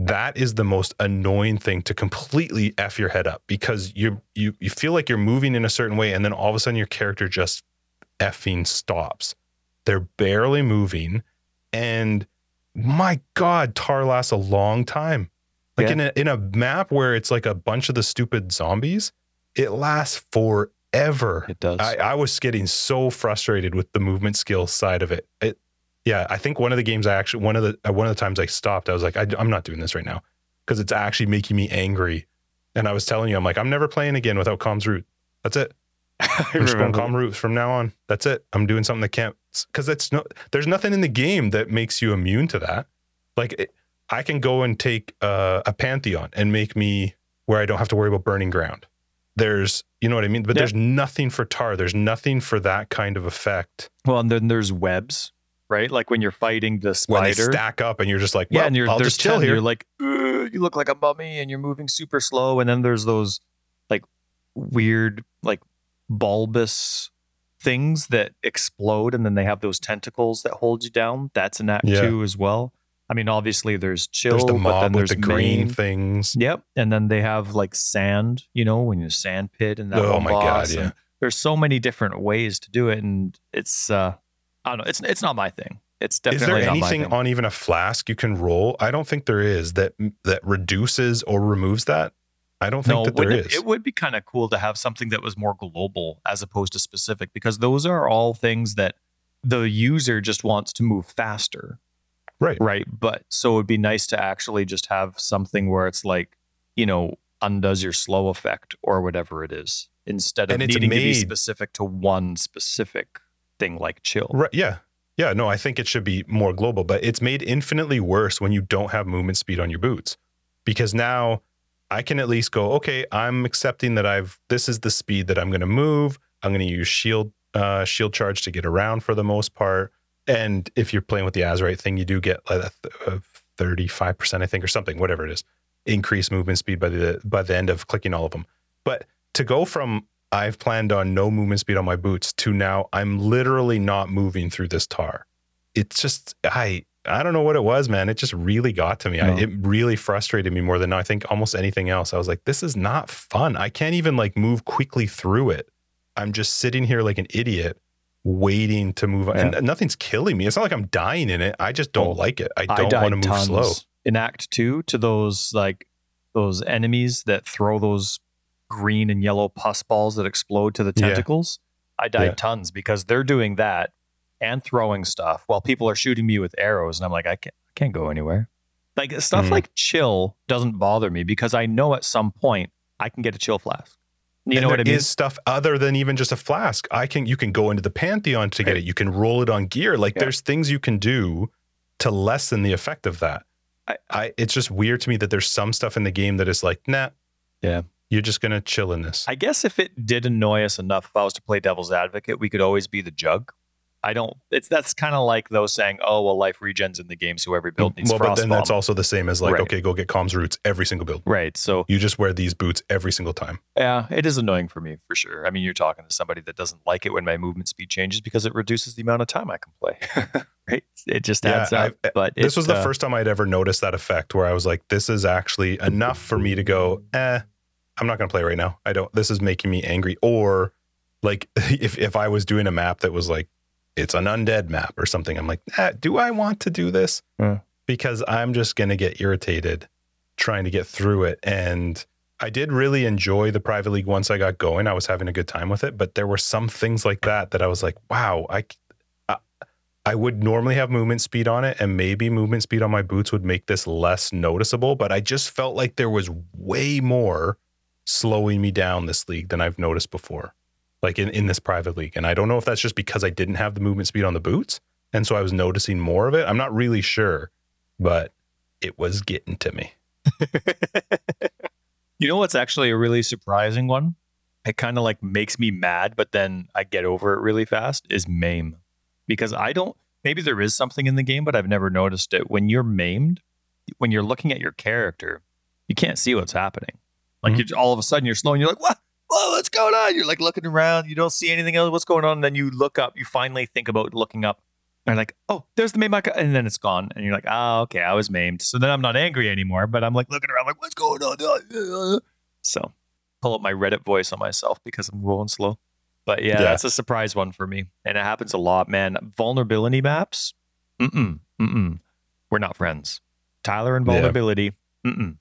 That is the most annoying thing to completely f your head up because you you you feel like you're moving in a certain way and then all of a sudden your character just effing stops. They're barely moving and my god, tar lasts a long time. Like Yeah. in a in a map where it's like a bunch of the stupid zombies, it lasts forever. It does. I, I was getting so frustrated with the movement skill side of it. It, yeah, I think one of the games I actually one of the uh, one of the times I stopped, I was like, I, I'm not doing this right now because it's actually making me angry. And I was telling you, I'm like, I'm never playing again without Kaom's Roots. That's it. [laughs] I'm just going Kaom's Roots from now on. That's it. I'm doing something that can't because it's no. There's nothing in the game that makes you immune to that. Like it, I can go and take uh, a pantheon and make me where I don't have to worry about burning ground. There's, you know what I mean. But Yeah. there's nothing for tar. There's nothing for that kind of effect Well, and then there's webs, right? Like when you're fighting the when they stack up and you're just like, well, yeah, and you're I'll there's just chill 10, here. You're like, you look like a mummy, and you're moving super slow. And then there's those like weird, like bulbous things that explode, and then they have those tentacles that hold you down. That's an act Yeah. two as well. I mean, obviously there's chill, there's the but then there's the green main. things. Yep, and then they have like sand. You know, when you sand pit and that. Oh my God, yeah. There's so many different ways to do it, and it's uh, I don't know. It's it's not my thing. It's definitely Is there anything thing. on even a flask you can roll? I don't think there is that that reduces or removes that. I don't think no, that there it, it would be kind of cool to have something that was more global as opposed to specific because those are all things that the user just wants to move faster. Right. Right. But so it'd be nice to actually just have something where it's like, you know, undoes your slow effect or whatever it is instead of needing to be specific to one specific thing like chill. Right. Yeah. Yeah. No, I think it should be more global, but it's made infinitely worse when you don't have movement speed on your boots. Because now I can at least go, okay, I'm accepting that I've this is the speed that I'm gonna move. I'm gonna use shield uh shield charge to get around for the most part. And if you're playing with the Azurite thing, you do get like a th- a 35%, I think, or something, whatever it is, increased movement speed by the by the end of clicking all of them. But to go from I've planned on no movement speed on my boots to now I'm literally not moving through this tar. It's just I I don't know what it was, man. It just really got to me. I, it really frustrated me more than I think almost anything else. I was like, this is not fun. I can't even like move quickly through it. I'm just sitting here like an idiot waiting to move on. And nothing's killing me. It's not like I'm dying in it. I just don't Oh, like it. I don't want to move slow. in Act Two to those like those enemies that throw those green and yellow pus balls that explode to the Yeah. tentacles. I died Yeah. tons because they're doing that and throwing stuff while people are shooting me with arrows, and I'm like, I can't, I can't go anywhere. Like stuff Mhm. like chill doesn't bother me because I know at some point I can get a chill flask. You and know what I mean? is stuff other than even just a flask. I can you can go into the pantheon to get it. You can roll it on gear. Like Yeah. there's things you can do to lessen the effect of that. I- I it's just weird to me that there's some stuff in the game that is like, nah, Yeah. You're just gonna chill in this. I guess if it did annoy us enough, if I was to play devil's advocate, we could always be the jug. I don't. It's that's kind of like those saying, "Oh, well, life regens in the game, so every build needs well, but then frostbomb." that's also the same as like, Right. okay, go get Kaom's Roots every single build. right. So You just wear these boots every single time. yeah, it is annoying for me for sure. I mean, you're talking to somebody that doesn't like it when my movement speed changes because it reduces the amount of time I can play. [laughs] right? It just Yeah, adds up. I- but this was the uh, first time I'd ever noticed that effect where I was like, this is actually enough for me to go, eh, I'm not going to play right now. I don't, this is making me angry. Or like [laughs] if, if I was doing a map that was like, it's an undead map or something, I'm like, eh, do I want to do this? Because I'm just going to get irritated trying to get through it. And I did really enjoy the private league once I got going. I was having a good time with it, but there were some things like that that I was like, wow, I, I, I would normally have movement speed on it, and maybe movement speed on my boots would make this less noticeable. But I just felt like there was way more slowing me down this league than I've noticed before, like in, in this private league. And I don't know if that's just because I didn't have the movement speed on the boots. And so I was noticing more of it. I'm not really sure, but it was getting to me. [laughs] you know what's actually a really surprising one? It kind of like makes me mad, but then I get over it really fast. Is maim because I don't. Maybe there is something in the game, but I've never noticed it. When you're maimed, when you're looking at your character, you can't see what's happening. Like Mhm. you, all of a sudden you're slow and you're like, what? Whoa, what's going on? You're like looking around, you don't see anything else. What's going on? And then you look up, you finally think about looking up, and like, oh, there's the maim icon, and then it's gone. And you're like, oh, okay, I was maimed. So then I'm not angry anymore, but I'm like looking around, like, what's going on? [laughs] So pull up my Reddit voice on myself because I'm going slow. But yeah, Yeah. that's a surprise one for me. And it happens a lot, man. Vulnerability maps, mm-mm, mm-mm. We're not friends. Tyler and Yeah. vulnerability, mm-mm.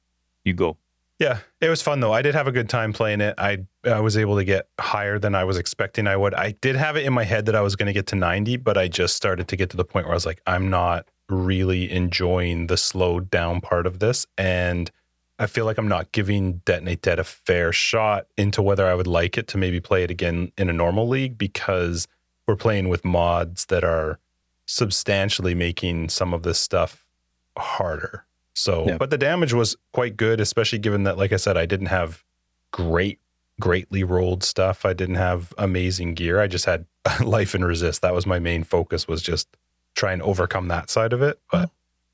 You go. Yeah, it was fun though. I did have a good time playing it. I I was able to get higher than I was expecting I would. I did have it in my head that I was going to get to 90, but I just started to get to the point where I was like, I'm not really enjoying the slowed down part of this. And I feel like I'm not giving Detonate Dead a fair shot into whether I would like it to maybe play it again in a normal league because we're playing with mods that are substantially making some of this stuff harder. So, Yeah. but the damage was quite good, especially given that, like I said, I didn't have great, greatly rolled stuff. I didn't have amazing gear. I just had [laughs] life and resist. That was my main focus was just try and overcome that side of it. But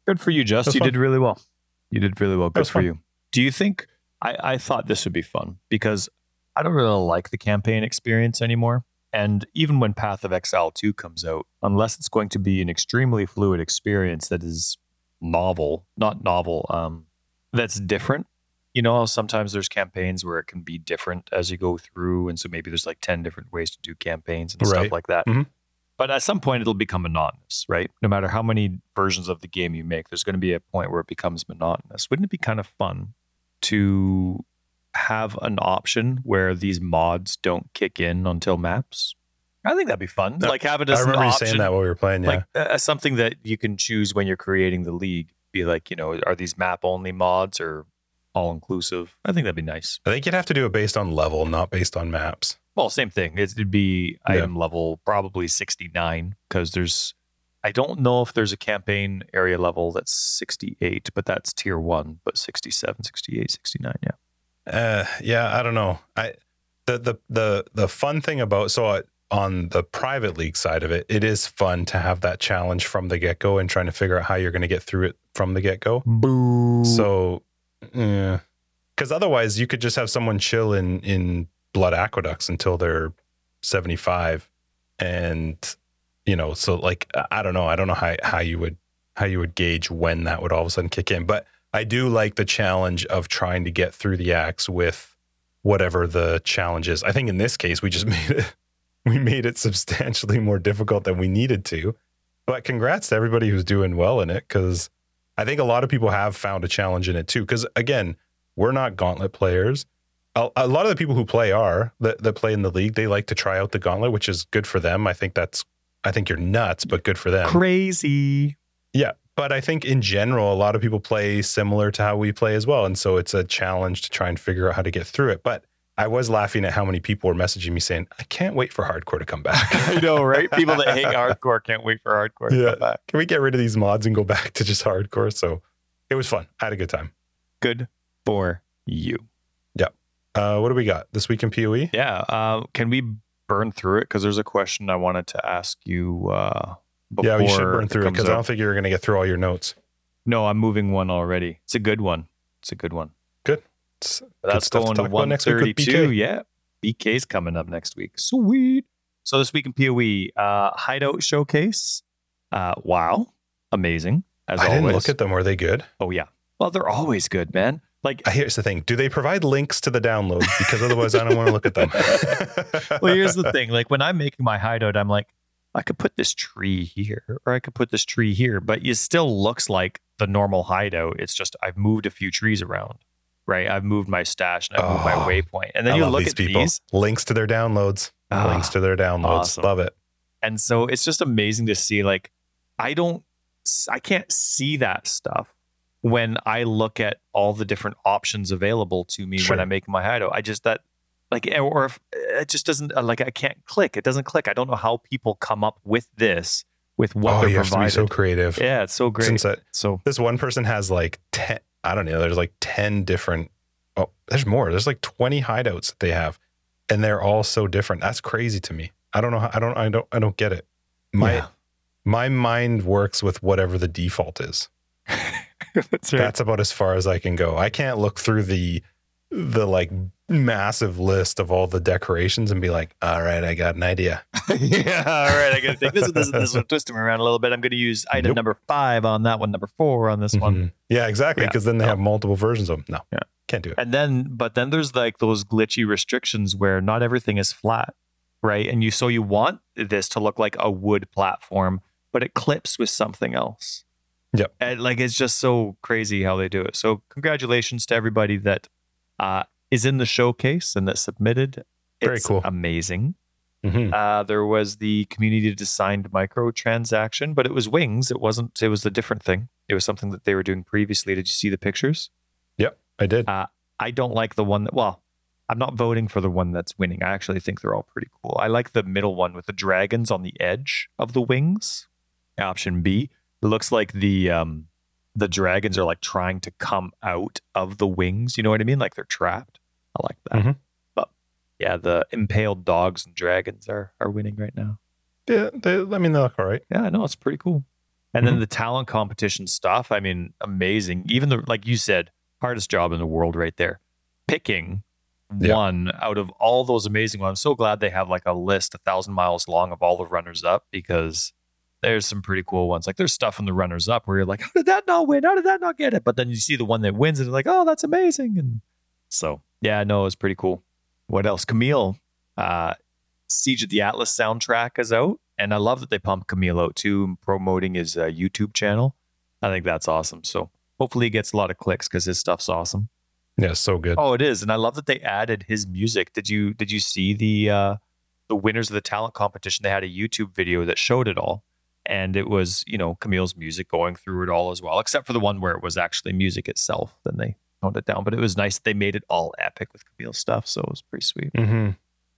Good for you, Just. You fun. did really well. You did really well. Good for fun. you. Do you think I, I thought this would be fun because I don't really like the campaign experience anymore. And even when Path of Exile 2 comes out, unless it's going to be an extremely fluid experience that is novel, not novel, um, that's different. You know, how sometimes there's campaigns where it can be different as you go through. And so maybe there's like 10 different ways to do campaigns and stuff like that. Mhm. But at some point, it'll become monotonous, right? No matter how many versions of the game you make, there's going to be a point where it becomes monotonous. Wouldn't it be kind of fun to have an option where these mods don't kick in until maps? I think that'd be fun. Yeah, like have it I as an remember you saying that while we were playing. Yeah. like uh, something that you can choose when you're creating the league. Be like, you know, are these map only mods or all inclusive? I think that'd be nice. I think you'd have to do it based on level, not based on maps. Well, same thing. It'd be Yeah. item level probably 69 because there's, I don't know if there's a campaign area level that's 68, but that's tier one, but 67, 68, 69. Yeah. Uh, yeah, I don't know. I the the the the fun thing about so I, on the private league side of it, it is fun to have that challenge from the get go and trying to figure out how you're going to get through it from the get go. Boo. So, yeah. because otherwise you could just have someone chill in in blood aqueducts until they're 75 and you know so like I- i don't know i don't know how, how you would how you would gauge when that would all of a sudden kick in but i do like the challenge of trying to get through the acts with whatever the challenge is i think in this case we just [laughs] made it [laughs] we made it substantially more difficult than we needed to but congrats to everybody who's doing well in it because I think a lot of people have found a challenge in it too. Because again, we're not gauntlet players. A, a lot of the people who play are that, that play in the league. They like to try out the gauntlet, which is good for them. I think that's. I think you're nuts, but good for them. crazy. Yeah, but I think in general, a lot of people play similar to how we play as well, and so it's a challenge to try and figure out how to get through it. But I was laughing at how many people were messaging me saying, "I can't wait for hardcore to come back." [laughs] I know, right? People that hate [laughs] hardcore can't wait for hardcore to Yeah. come back. Can we get rid of these mods and go back to just hardcore? So it was fun. I had a good time. Good for you. Uh, what do we got this week in PoE? Yeah. Uh, can we burn through it? Because there's a question I wanted to ask you. Uh, before Yeah, we should burn through it because I don't think you're going to get through all your notes. No, I'm moving one already. It's a good one. It's a good one. It's That's stuff to going to, talk next week 132. BK. Yeah. BK's coming up next week. Sweet. So this week in PoE, uh, Hideout Showcase. Uh, wow. Amazing. As I always. didn't look at them. Were they good? oh, yeah. Well, they're always good, man. Like, Here's the thing: Do they provide links to the download? Because otherwise, I don't want to look at them. [laughs] well, here's the thing. Like when I'm making my hideout, I'm like, I could put this tree here, or I could put this tree here, but it still looks like the normal hideout. It's just I've moved a few trees around, right? I've moved my stash and I've moved my Oh, waypoint, and then I you look these at people. these, Links to their downloads. Ah, links to their downloads. awesome. Love it. and so it's just amazing to see. Like I don't, I can't see that stuff when I look at all the different options available to me Sure. when I'm making my hideout. I just that like or if it just doesn't uh, like I can't click. It doesn't click. I don't know how people come up with this with what oh, they're you have to be so creative. yeah, it's so great. Since I- so this one person has like 10 i don't know there's like 10 different oh there's more there's like 20 hideouts that they have and they're all so different. That's crazy to me. I don't know how i don't i don't i don't get it. My Yeah. my mind works with whatever the default is. [laughs] That's right. that's about as far as i can go. I can't look through the the like massive list of all the decorations and be like all right i got an idea [laughs] yeah, all right. I got to take this, this, this one, twist them around a little bit. I'm going to use item Nope. number five on that one, number four on this one. Mhm. yeah exactly Yeah. because then they No. have multiple versions of them no Yeah. can't do it And then, but then there's like those glitchy restrictions where not everything is flat, right? And you, so you want this to look like a wood platform, but it clips with something else. Yep. And like, it's just so crazy how they do it. So congratulations to everybody that uh, is in the showcase and that submitted. Very It's cool. Amazing. Mhm. Uh, there was the community designed micro transaction, but it was wings. It wasn't, it was a different thing. It was something that they were doing previously. Did you see the pictures? Yep, I did. Uh, I don't like the one that, well, I'm not voting for the one that's winning. I actually think they're all pretty cool. I like the middle one with the dragons on the edge of the wings. Option B. It looks like the um the dragons are like trying to come out of the wings. You know what I mean? Like they're trapped. I like that. Mhm. But yeah, the impaled dogs and dragons are are winning right now. yeah, they, I mean, they look all right. Yeah, I know it's pretty cool. And then the talent competition stuff, I mean, amazing. Even the like you said, hardest job in the world right there. Picking Yeah. one out of all those amazing ones. I'm so glad they have like a list a thousand miles long of all the runners up because there's some pretty cool ones. Like there's stuff in the runners up where you're like, how did that not win? How did that not get it? But then you see the one that wins and you're like, oh, that's amazing. And so yeah, no, it was pretty cool. What else? Camille, uh, Siege of the Atlas soundtrack is out. And I love that they pumped Camille out too, promoting his uh, YouTube channel. I think that's awesome. So hopefully he gets a lot of clicks because his stuff's awesome. Yeah, so good. Oh, it is, and I love that they added his music. Did you did you see the uh, the winners of the talent competition? They had a YouTube video that showed it all, and it was you know Camille's music going through it all as well, except for the one where it was actually music itself. Then they toned it down, but it was nice. They made it all epic with Camille's stuff, so it was pretty sweet. Mm-hmm.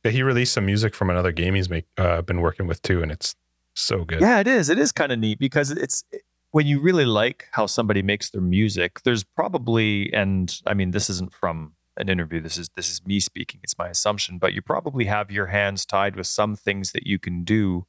Yeah, he released some music from another game he's make, uh, been working with too, and it's so good. Yeah, it is. It is kind of neat because it's when you really like how somebody makes their music. There's probably, and I mean, this isn't from an interview. This is this is me speaking. It's my assumption, but you probably have your hands tied with some things that you can do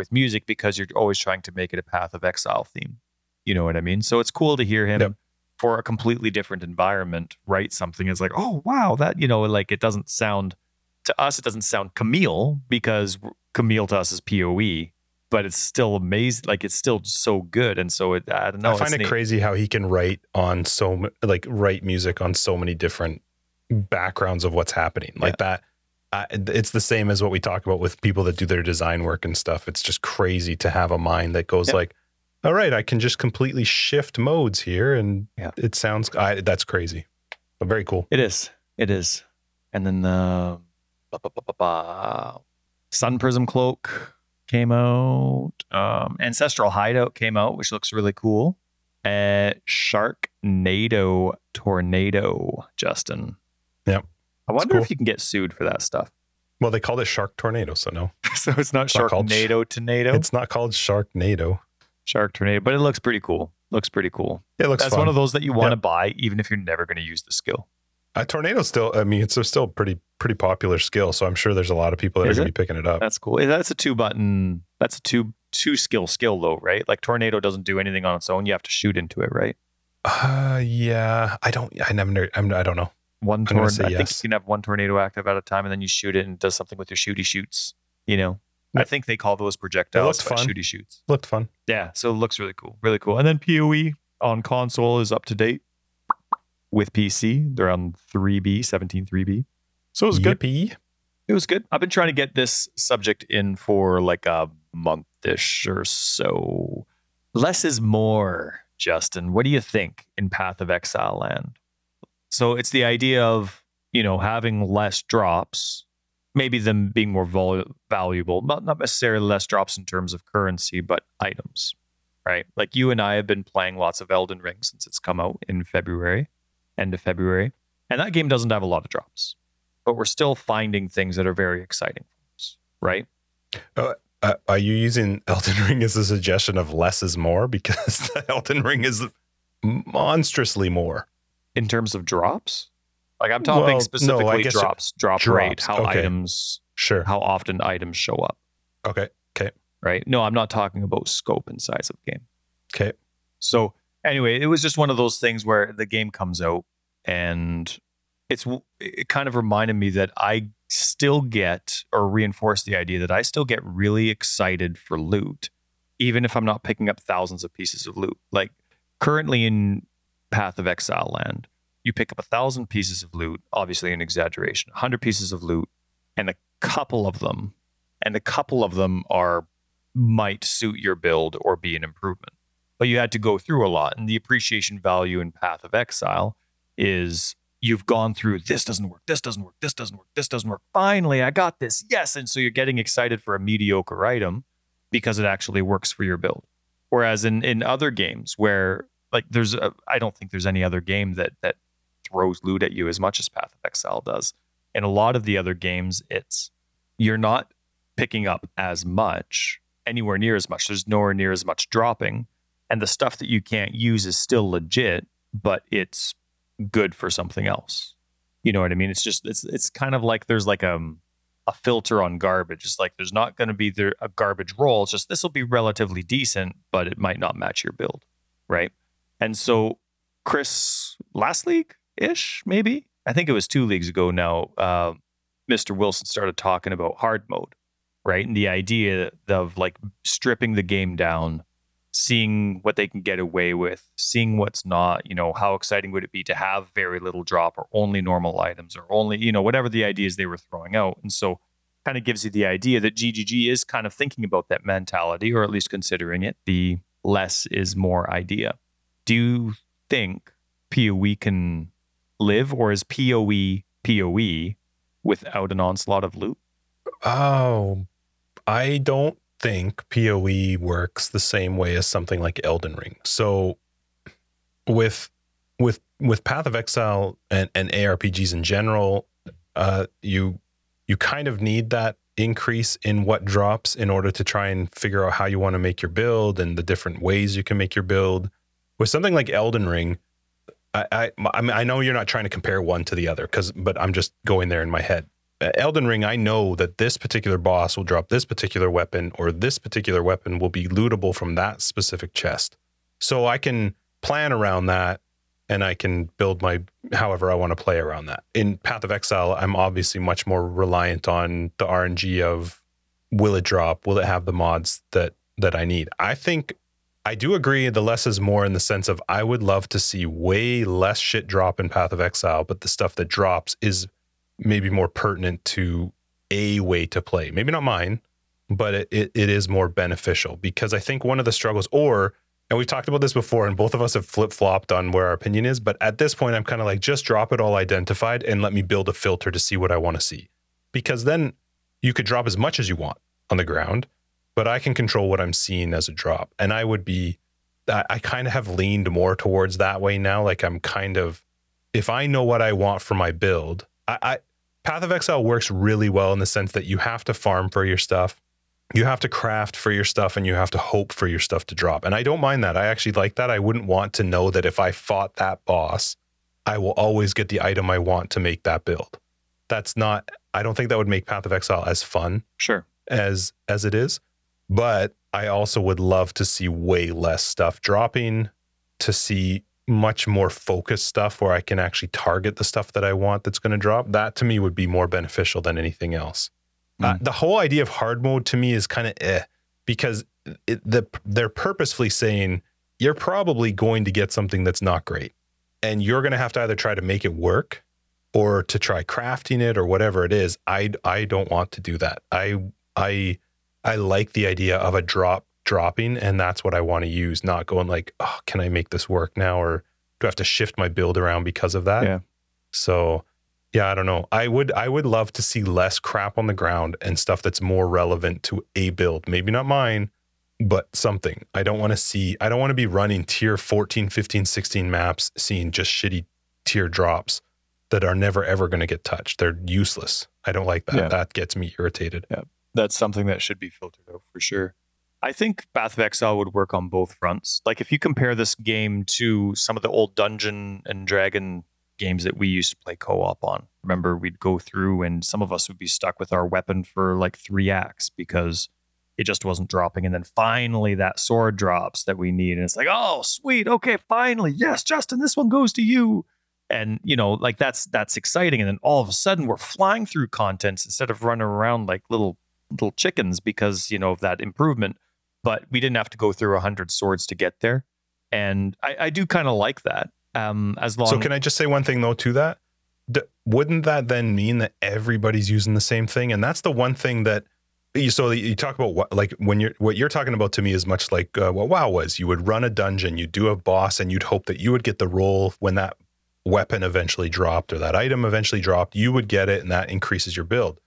with music because you're always trying to make it a Path of Exile theme. You know what I mean? So it's cool to hear him Yep. for a completely different environment write something. It's like, oh wow, that you know, like it doesn't sound to us. It doesn't sound Camille because Camille to us is Poe but it's still amazing. Like it's still so good, and so it. I don't know. I find it neat. crazy how he can write on so like write music on so many different backgrounds of what's happening. Like that, it's the same as what we talk about with people that do their design work and stuff. It's just crazy to have a mind that goes Yep. like, "All right, I can just completely shift modes here," and Yeah. it sounds. I, that's crazy, but very cool. It is. It is. And then the Sun Prism Cloak came out. Um, Ancestral Hideout came out, which looks really cool. Uh, Sharknado Tornado, Justin. Yep. I wonder cool. if you can get sued for that stuff. Well, they called it Shark Tornado, so no, [laughs] so it's not It's not sh- Tornado, it's not called Sharknado. Shark Tornado, but it looks pretty cool. Looks pretty cool. It looks That's fun. one of those that you want to Yep. buy, even if you're never going to use the skill. A tornado still. I mean, it's a still pretty pretty popular skill, so I'm sure there's a lot of people that Is are going to be picking it up. That's cool. That's a two button. That's a two two skill skill though, right? Like tornado doesn't do anything on its own. You have to shoot into it, right? Uh, yeah. I don't. I never. I'm, I don't know. One tornado. I think yes. you can have one tornado active at a time, and then you shoot it and it does something with your shooty shoots. You know, I think they call those projectiles fun. shooty shoots. Looked fun. Yeah, so it looks really cool, really cool. And then PoE on console is up to date with PC. They're on 3B, 17.3B. So it was good. Yippee. It was good. I've been trying to get this subject in for like a month-ish or so. Less is more, Justin. What do you think in Path of Exile Land? So it's the idea of, you know, having less drops, maybe them being more vol- valuable, not, not necessarily less drops in terms of currency, but items, right? Like you and I have been playing lots of Elden Ring since it's come out in February, end of February. And that game doesn't have a lot of drops but we're still finding things that are very exciting for us, right? Uh, are you using Elden [laughs] Ring as a suggestion of less is more? Because [laughs] Elden Ring is monstrously more. In terms of drops, like I'm talking Well, specifically guess drops, drop drops, rate, how okay. items, Sure. how often items show up, Okay. Okay. Right? No, I'm not talking about scope and size of the game. Okay. So anyway, it was just one of those things where the game comes out and it's it kind of reminded me that I still get or reinforce the idea that I still get really excited for loot, even if I'm not picking up thousands of pieces of loot. Like currently in Path of Exile Land, you pick up a thousand pieces of loot, obviously an exaggeration, a hundred pieces of loot, and a couple of them, and a couple of them are might suit your build or be an improvement. But you had to go through a lot. And the appreciation value in Path of Exile is you've gone through this doesn't work, this doesn't work, this doesn't work, this doesn't work. Finally, I got this. Yes. And so you're getting excited for a mediocre item because it actually works for your build. Whereas in, in other games where like there's a, I don't think there's any other game that that throws loot at you as much as Path of Exile does. In a lot of the other games, it's you're not picking up as much, anywhere near as much. There's nowhere near as much dropping. And the stuff that you can't use is still legit, but it's good for something else. You know what I mean? It's just it's it's kind of like there's like a um, a filter on garbage. It's like there's not going to be there a garbage roll. It's just this will be relatively decent, but it might not match your build, right? And so Chris last league ish maybe I think it was two leagues ago now. Uh, Mr. Wilson started talking about hard mode, right? And the idea of like stripping the game down, seeing what they can get away with, seeing what's not, you know, how exciting would it be to have very little drop or only normal items or only, you know, whatever the ideas they were throwing out. And so kind of gives you the idea that GGG is kind of thinking about that mentality or at least considering it. The less is more idea. Do you think PoE can live or is PoE PoE without an onslaught of loot? Oh, I don't think PoE works the same way as something like Elden Ring. So with with with Path of Exile and, and ARPGs in general, uh, you you kind of need that increase in what drops in order to try and figure out how you want to make your build and the different ways you can make your build. With something like Elden Ring, I I, I, mean, I know you're not trying to compare one to the other because, but I'm just going there in my head. Uh, Elden Ring, I know that this particular boss will drop this particular weapon, or this particular weapon will be lootable from that specific chest. So I can plan around that and I can build my however I want to play around that. In Path of Exile, I'm obviously much more reliant on the RNG of will it drop? Will it have the mods that that I need? I think I do agree the less is more in the sense of I would love to see way less shit drop in Path of Exile, but the stuff that drops is maybe more pertinent to a way to play. Maybe not mine, but it, it, it is more beneficial because I think one of the struggles, or, and we've talked about this before, and both of us have flip flopped on where our opinion is, but at this point, I'm kind of like, just drop it all identified and let me build a filter to see what I want to see. Because then you could drop as much as you want on the ground, but I can control what I'm seeing as a drop. And I would be, I, I kind of have leaned more towards that way now. Like I'm kind of, if I know what I want for my build, I, I Path of Exile works really well in the sense that you have to farm for your stuff. You have to craft for your stuff and you have to hope for your stuff to drop. And I don't mind that. I actually like that. I wouldn't want to know that if I fought that boss, I will always get the item I want to make that build. That's not I don't think that would make Path of Exile as fun. Sure. As as it is. But I also would love to see way less stuff dropping, to see much more focused stuff where I can actually target the stuff that I want that's going to drop. That to me would be more beneficial than anything else. Mm. Uh, the whole idea of hard mode to me is kind of eh because it, the, they're purposefully saying you're probably going to get something that's not great. And you're going to have to either try to make it work or to try crafting it or whatever it is. I, I don't want to do that. I, I, I like the idea of a drop dropping and that's what I want to use, not going like, oh, can I make this work now or do I have to shift my build around because of that? Yeah. So yeah, I don't know. I would I would love to see less crap on the ground and stuff that's more relevant to a build. Maybe not mine, but something. I don't want to see I don't want to be running tier 14, 15, 16 maps seeing just shitty tier drops that are never ever going to get touched. They're useless. I don't like that. Yeah. That gets me irritated. Yeah. That's something that should be filtered out for sure. I think Path of Exile would work on both fronts. Like if you compare this game to some of the old Dungeon and Dragon games that we used to play co-op on. Remember, we'd go through and some of us would be stuck with our weapon for like three acts because it just wasn't dropping. And then finally that sword drops that we need. And it's like, oh, sweet. Okay, finally. Yes, Justin, this one goes to you. And you know, like that's that's exciting. And then all of a sudden we're flying through contents instead of running around like little little chickens because, you know, of that improvement but we didn't have to go through a hundred swords to get there. And I, I do kind of like that. Um, as long. So can I just say one thing though to that? D- wouldn't that then mean that everybody's using the same thing? And that's the one thing that you so you talk about what like when you're what you're talking about to me is much like uh, what WoW was. You would run a dungeon, you'd do a boss, and you'd hope that you would get the role when that weapon eventually dropped or that item eventually dropped. You would get it, and that increases your build.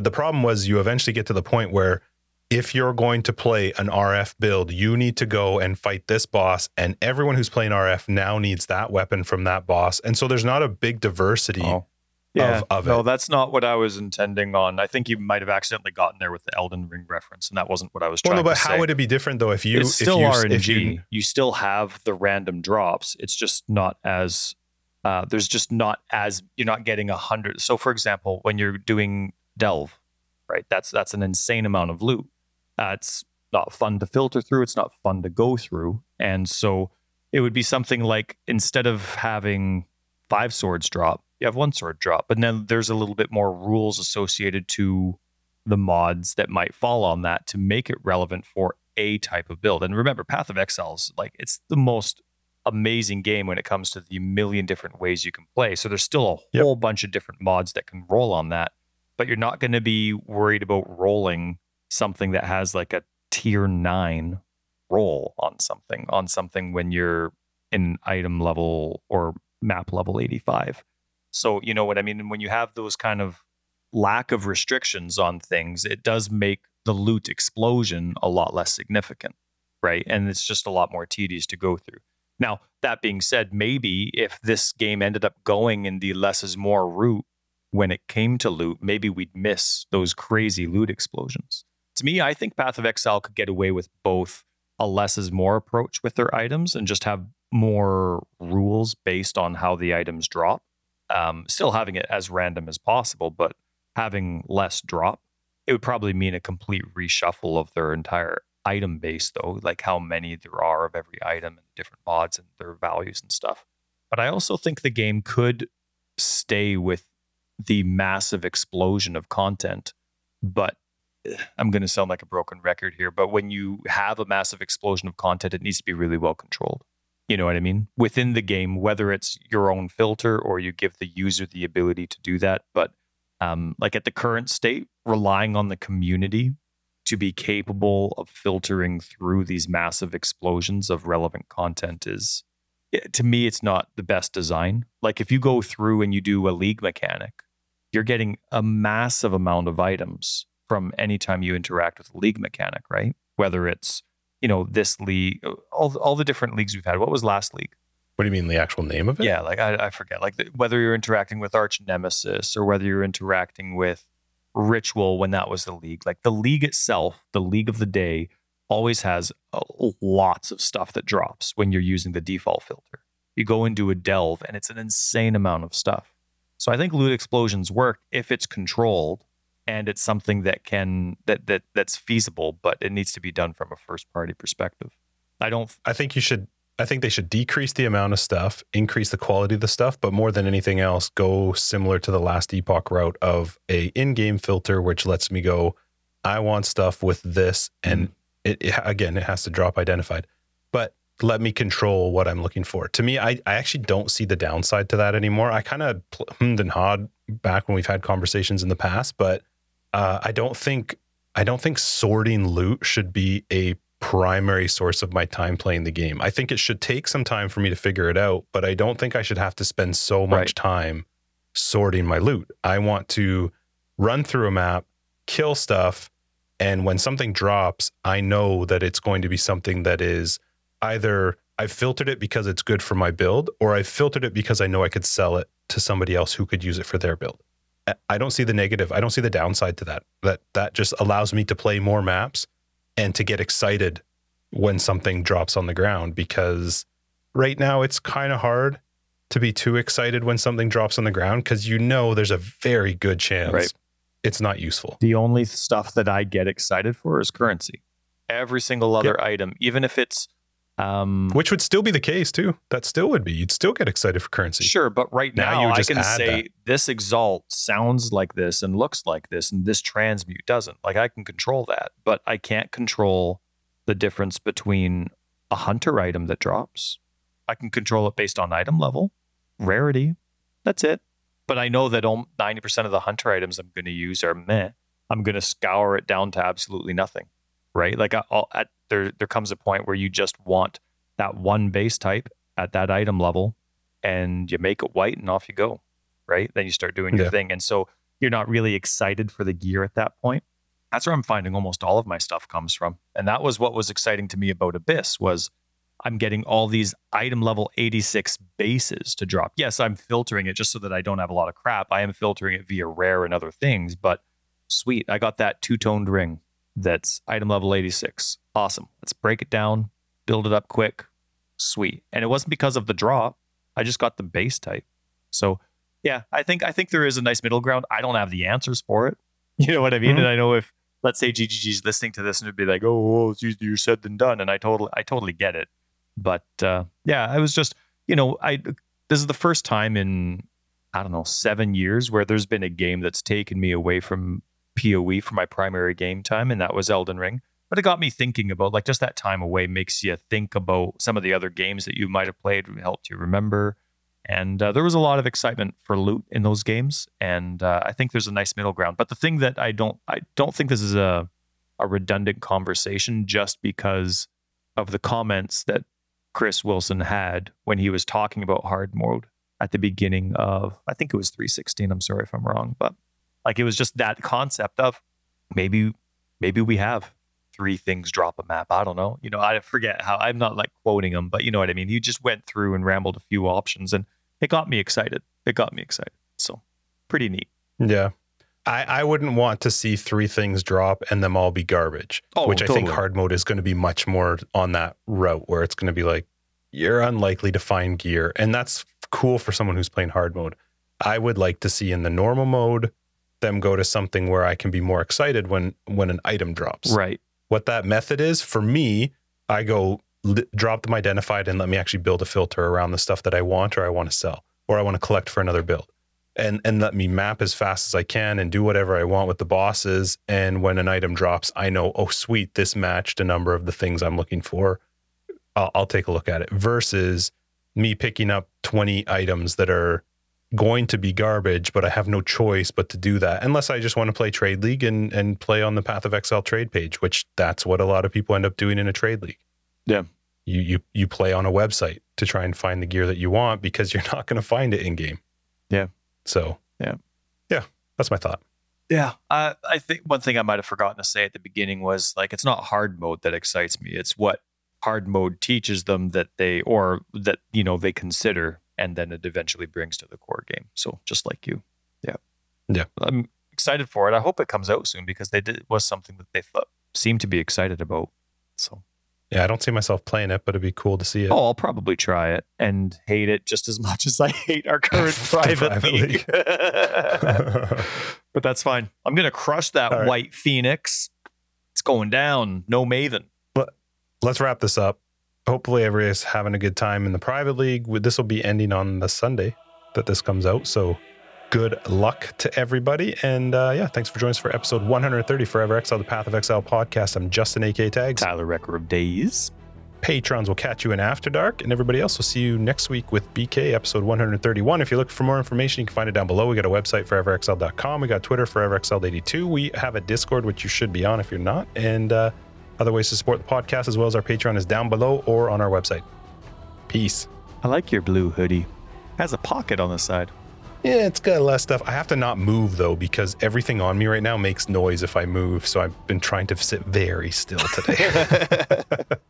But the problem was you eventually get to the point where if you're going to play an RF build, you need to go and fight this boss. And everyone who's playing RF now needs that weapon from that boss. And so there's not a big diversity Oh. Yeah, of, of no, it. that's not what I was intending on. I think you might have accidentally gotten there with the Elden Ring reference, and that wasn't what I was Well, trying no, but how say. would it be different though if you it's still if you, RNG. If You, you, still have the random drops. It's just not as uh, there's just not as you're not getting a hundred. So, for example, when you're doing delve, right? That's that's an insane amount of loot. Uh, it's not fun to filter through. It's not fun to go through, and so it would be something like instead of having five swords drop, you have one sword drop, but then there's a little bit more rules associated to the mods that might fall on that to make it relevant for a type of build. And remember, Path of Exiles, like it's the most amazing game when it comes to the million different ways you can play. So there's still a Yep. whole bunch of different mods that can roll on that, but you're not going to be worried about rolling something that has like a tier 9 roll on something on something when you're in item level or map level 85. So, you know what I mean? When you have those kind of lack of restrictions on things, it does make the loot explosion a lot less significant, right? And it's just a lot more tedious to go through. Now, that being said, maybe if this game ended up going in the less is more route when it came to loot, maybe we'd miss those crazy loot explosions. To me, I think Path of Exile could get away with both a less is more approach with their items and just have more rules based on how the items drop. Um, still having it as random as possible, but having less drop. It would probably mean a complete reshuffle of their entire item base, though, like how many there are of every item and different mods and their values and stuff. But I also think the game could stay with the massive explosion of content. But eh, I'm going to sound like a broken record here. But when you have a massive explosion of content, it needs to be really well controlled. You know what I mean? Within the game, whether it's your own filter or you give the user the ability to do that. But um, like at the current state, relying on the community to be capable of filtering through these massive explosions of relevant content is, to me, it's not the best design. Like if you go through and you do a league mechanic, you're getting a massive amount of items from any time you interact with a league mechanic, right? Whether it's you know this league, all all the different leagues we've had. What was last league? what do you mean the actual name of it? Yeah, like I, I forget. Like the, whether you're interacting with Archnemesis or whether you're interacting with Ritual when that was the league. Like the league itself, the league of the day, always has lots of stuff that drops when you're using the default filter. You go into a delve and it's an insane amount of stuff. So I think loot explosions work if it's controlled and it's something that can that that that's feasible, but it needs to be done from a first party perspective. I don't I think you should. I think they should decrease the amount of stuff, increase the quality of the stuff, but more than anything else, go similar to the last epoch route of a in-game filter, which lets me go. I want stuff with this, and mm-hmm. it, it again, it has to drop identified, but let me control what I'm looking for. To me, I, I actually don't see the downside to that anymore. I kind of pl- hummed and hawed back when we've had conversations in the past, but uh, I don't think I don't think sorting loot should be a primary source of my time playing the game. I think it should take some time for me to figure it out, but I don't think I should have to spend so much Right. time sorting my loot. I want to run through a map, kill stuff, and when something drops, I know that it's going to be something that is either I've filtered it because it's good for my build, or I've filtered it because I know I could sell it to somebody else who could use it for their build. I- I don't see the negative. I don't see the downside to that. That that just allows me to play more maps and to get excited when something drops on the ground because right now it's kind of hard to be too excited when something drops on the ground because you know there's a very good chance Right. it's not useful. The only stuff that I get excited for is currency. Every single other item, even if it's um Which would still be the case too. That still would be. You'd still get excited for currency. sure, but right Now now, you I just can say that. this exalt sounds like this and looks like this and this transmute doesn't. Like I can control that, but I can't control the difference between a hunter item that drops. I can control it based on item level, rarity. That's it. But I know that 90% of the hunter items I'm going to use are meh. I'm going to scour it down to absolutely nothing, right? Like I- I'll, at, there, there comes a point where you just want that one base type at that item level and you make it white and off you go, right? Then you start doing your Yeah. thing. And so you're not really excited for the gear at that point. That's where I'm finding almost all of my stuff comes from. And that was what was exciting to me about Abyss was I'm getting all these item level 86 bases to drop. Yes, I'm filtering it just so that I don't have a lot of crap. I am filtering it via rare and other things, but sweet. I got that two-toned ring that's item level 86. Awesome. Let's break it down, build it up quick. Sweet. And it wasn't because of the draw. I just got the base type. So yeah, I think I think there is a nice middle ground. I don't have the answers for it. [laughs] You know what I mean? Mm-hmm. And I know if let's say GGG's listening to this and it'd be like, oh, well, it's easier said than done. And I totally I totally get it. But uh, yeah, I was just, you know, I this is the first time in I don't know, seven years where there's been a game that's taken me away from PoE for my primary game time, and that was Elden Ring. But it got me thinking about like just that time away makes you think about some of the other games that you might have played, helped you remember. And uh, there was a lot of excitement for loot in those games, and uh, I think there's a nice middle ground. But the thing that I don't, I don't think this is a a redundant conversation just because of the comments that Chris Wilson had when he was talking about hard mode at the beginning of, I think it was 316. I'm sorry if I'm wrong, but like it was just that concept of maybe, maybe we have three things drop a map. I don't know. You know, I forget how I'm not like quoting him, but you know what I mean. He just went through and rambled a few options, and it got me excited. It got me excited. So pretty neat. Yeah. I, I wouldn't want to see three things drop and them all be garbage. Oh, which totally. I think hard mode is going to be much more on that route where it's going to be like you're unlikely to find gear, and that's cool for someone who's playing hard mode. I would like to see in the normal mode them go to something where I can be more excited when when an item drops. Right. What that method is for me, I go drop them identified and let me actually build a filter around the stuff that I want or I want to sell or I want to collect for another build. And and let me map as fast as I can and do whatever I want with the bosses. And when an item drops, I know, oh sweet, this matched a number of the things I'm looking for. I'll, I'll take a look at it. Versus me picking up 20 items that are going to be garbage, but I have no choice but to do that unless I just want to play Trade League and and play on the Path of Exile trade page, which that's what a lot of people end up doing in a trade league. Yeah. You you you play on a website to try and find the gear that you want because [laughs] you're not going to find it in game. Yeah. So, yeah. Yeah, that's my thought. Yeah, uh, I think one thing I might have forgotten to say at the beginning was like it's not hard mode that excites me. It's what hard mode teaches them that they or that you know they consider and then it eventually brings to the core game. So just like you, yeah, yeah, I'm excited for it. I hope it comes out soon because they did it was something that they thought, seemed to be excited about. So yeah, I don't see myself playing it, but it'd be cool to see it. Oh, I'll probably try it and hate it just as [laughs] much as I hate our current [laughs] private, private league. [laughs] but that's fine. I'm gonna crush that right. white phoenix. It's going down. No Maven. But let's wrap this up hopefully everybody's having a good time in the private league. This will be ending on the Sunday that this comes out. So good luck to everybody. And uh, yeah, thanks for joining us for episode 130 Forever Exile, the Path of Exile podcast. I'm Justin, AK Tags. Tyler Record of Days. Patrons will catch you in After Dark, and everybody else will see you next week with BK, episode 131. If you're looking for more information, you can find it down below. We got a website, foreverxl.com. We got Twitter, foreverxl82. We have a Discord, which you should be on if you're not. And uh, other ways to support the podcast, as well as our Patreon, is down below or on our website. Peace. I like your blue hoodie. Has a pocket on the side. Yeah, it's got a lot of stuff. I have to not move though because everything on me right now makes noise if I move. So I've been trying to sit very still today. [laughs] [laughs]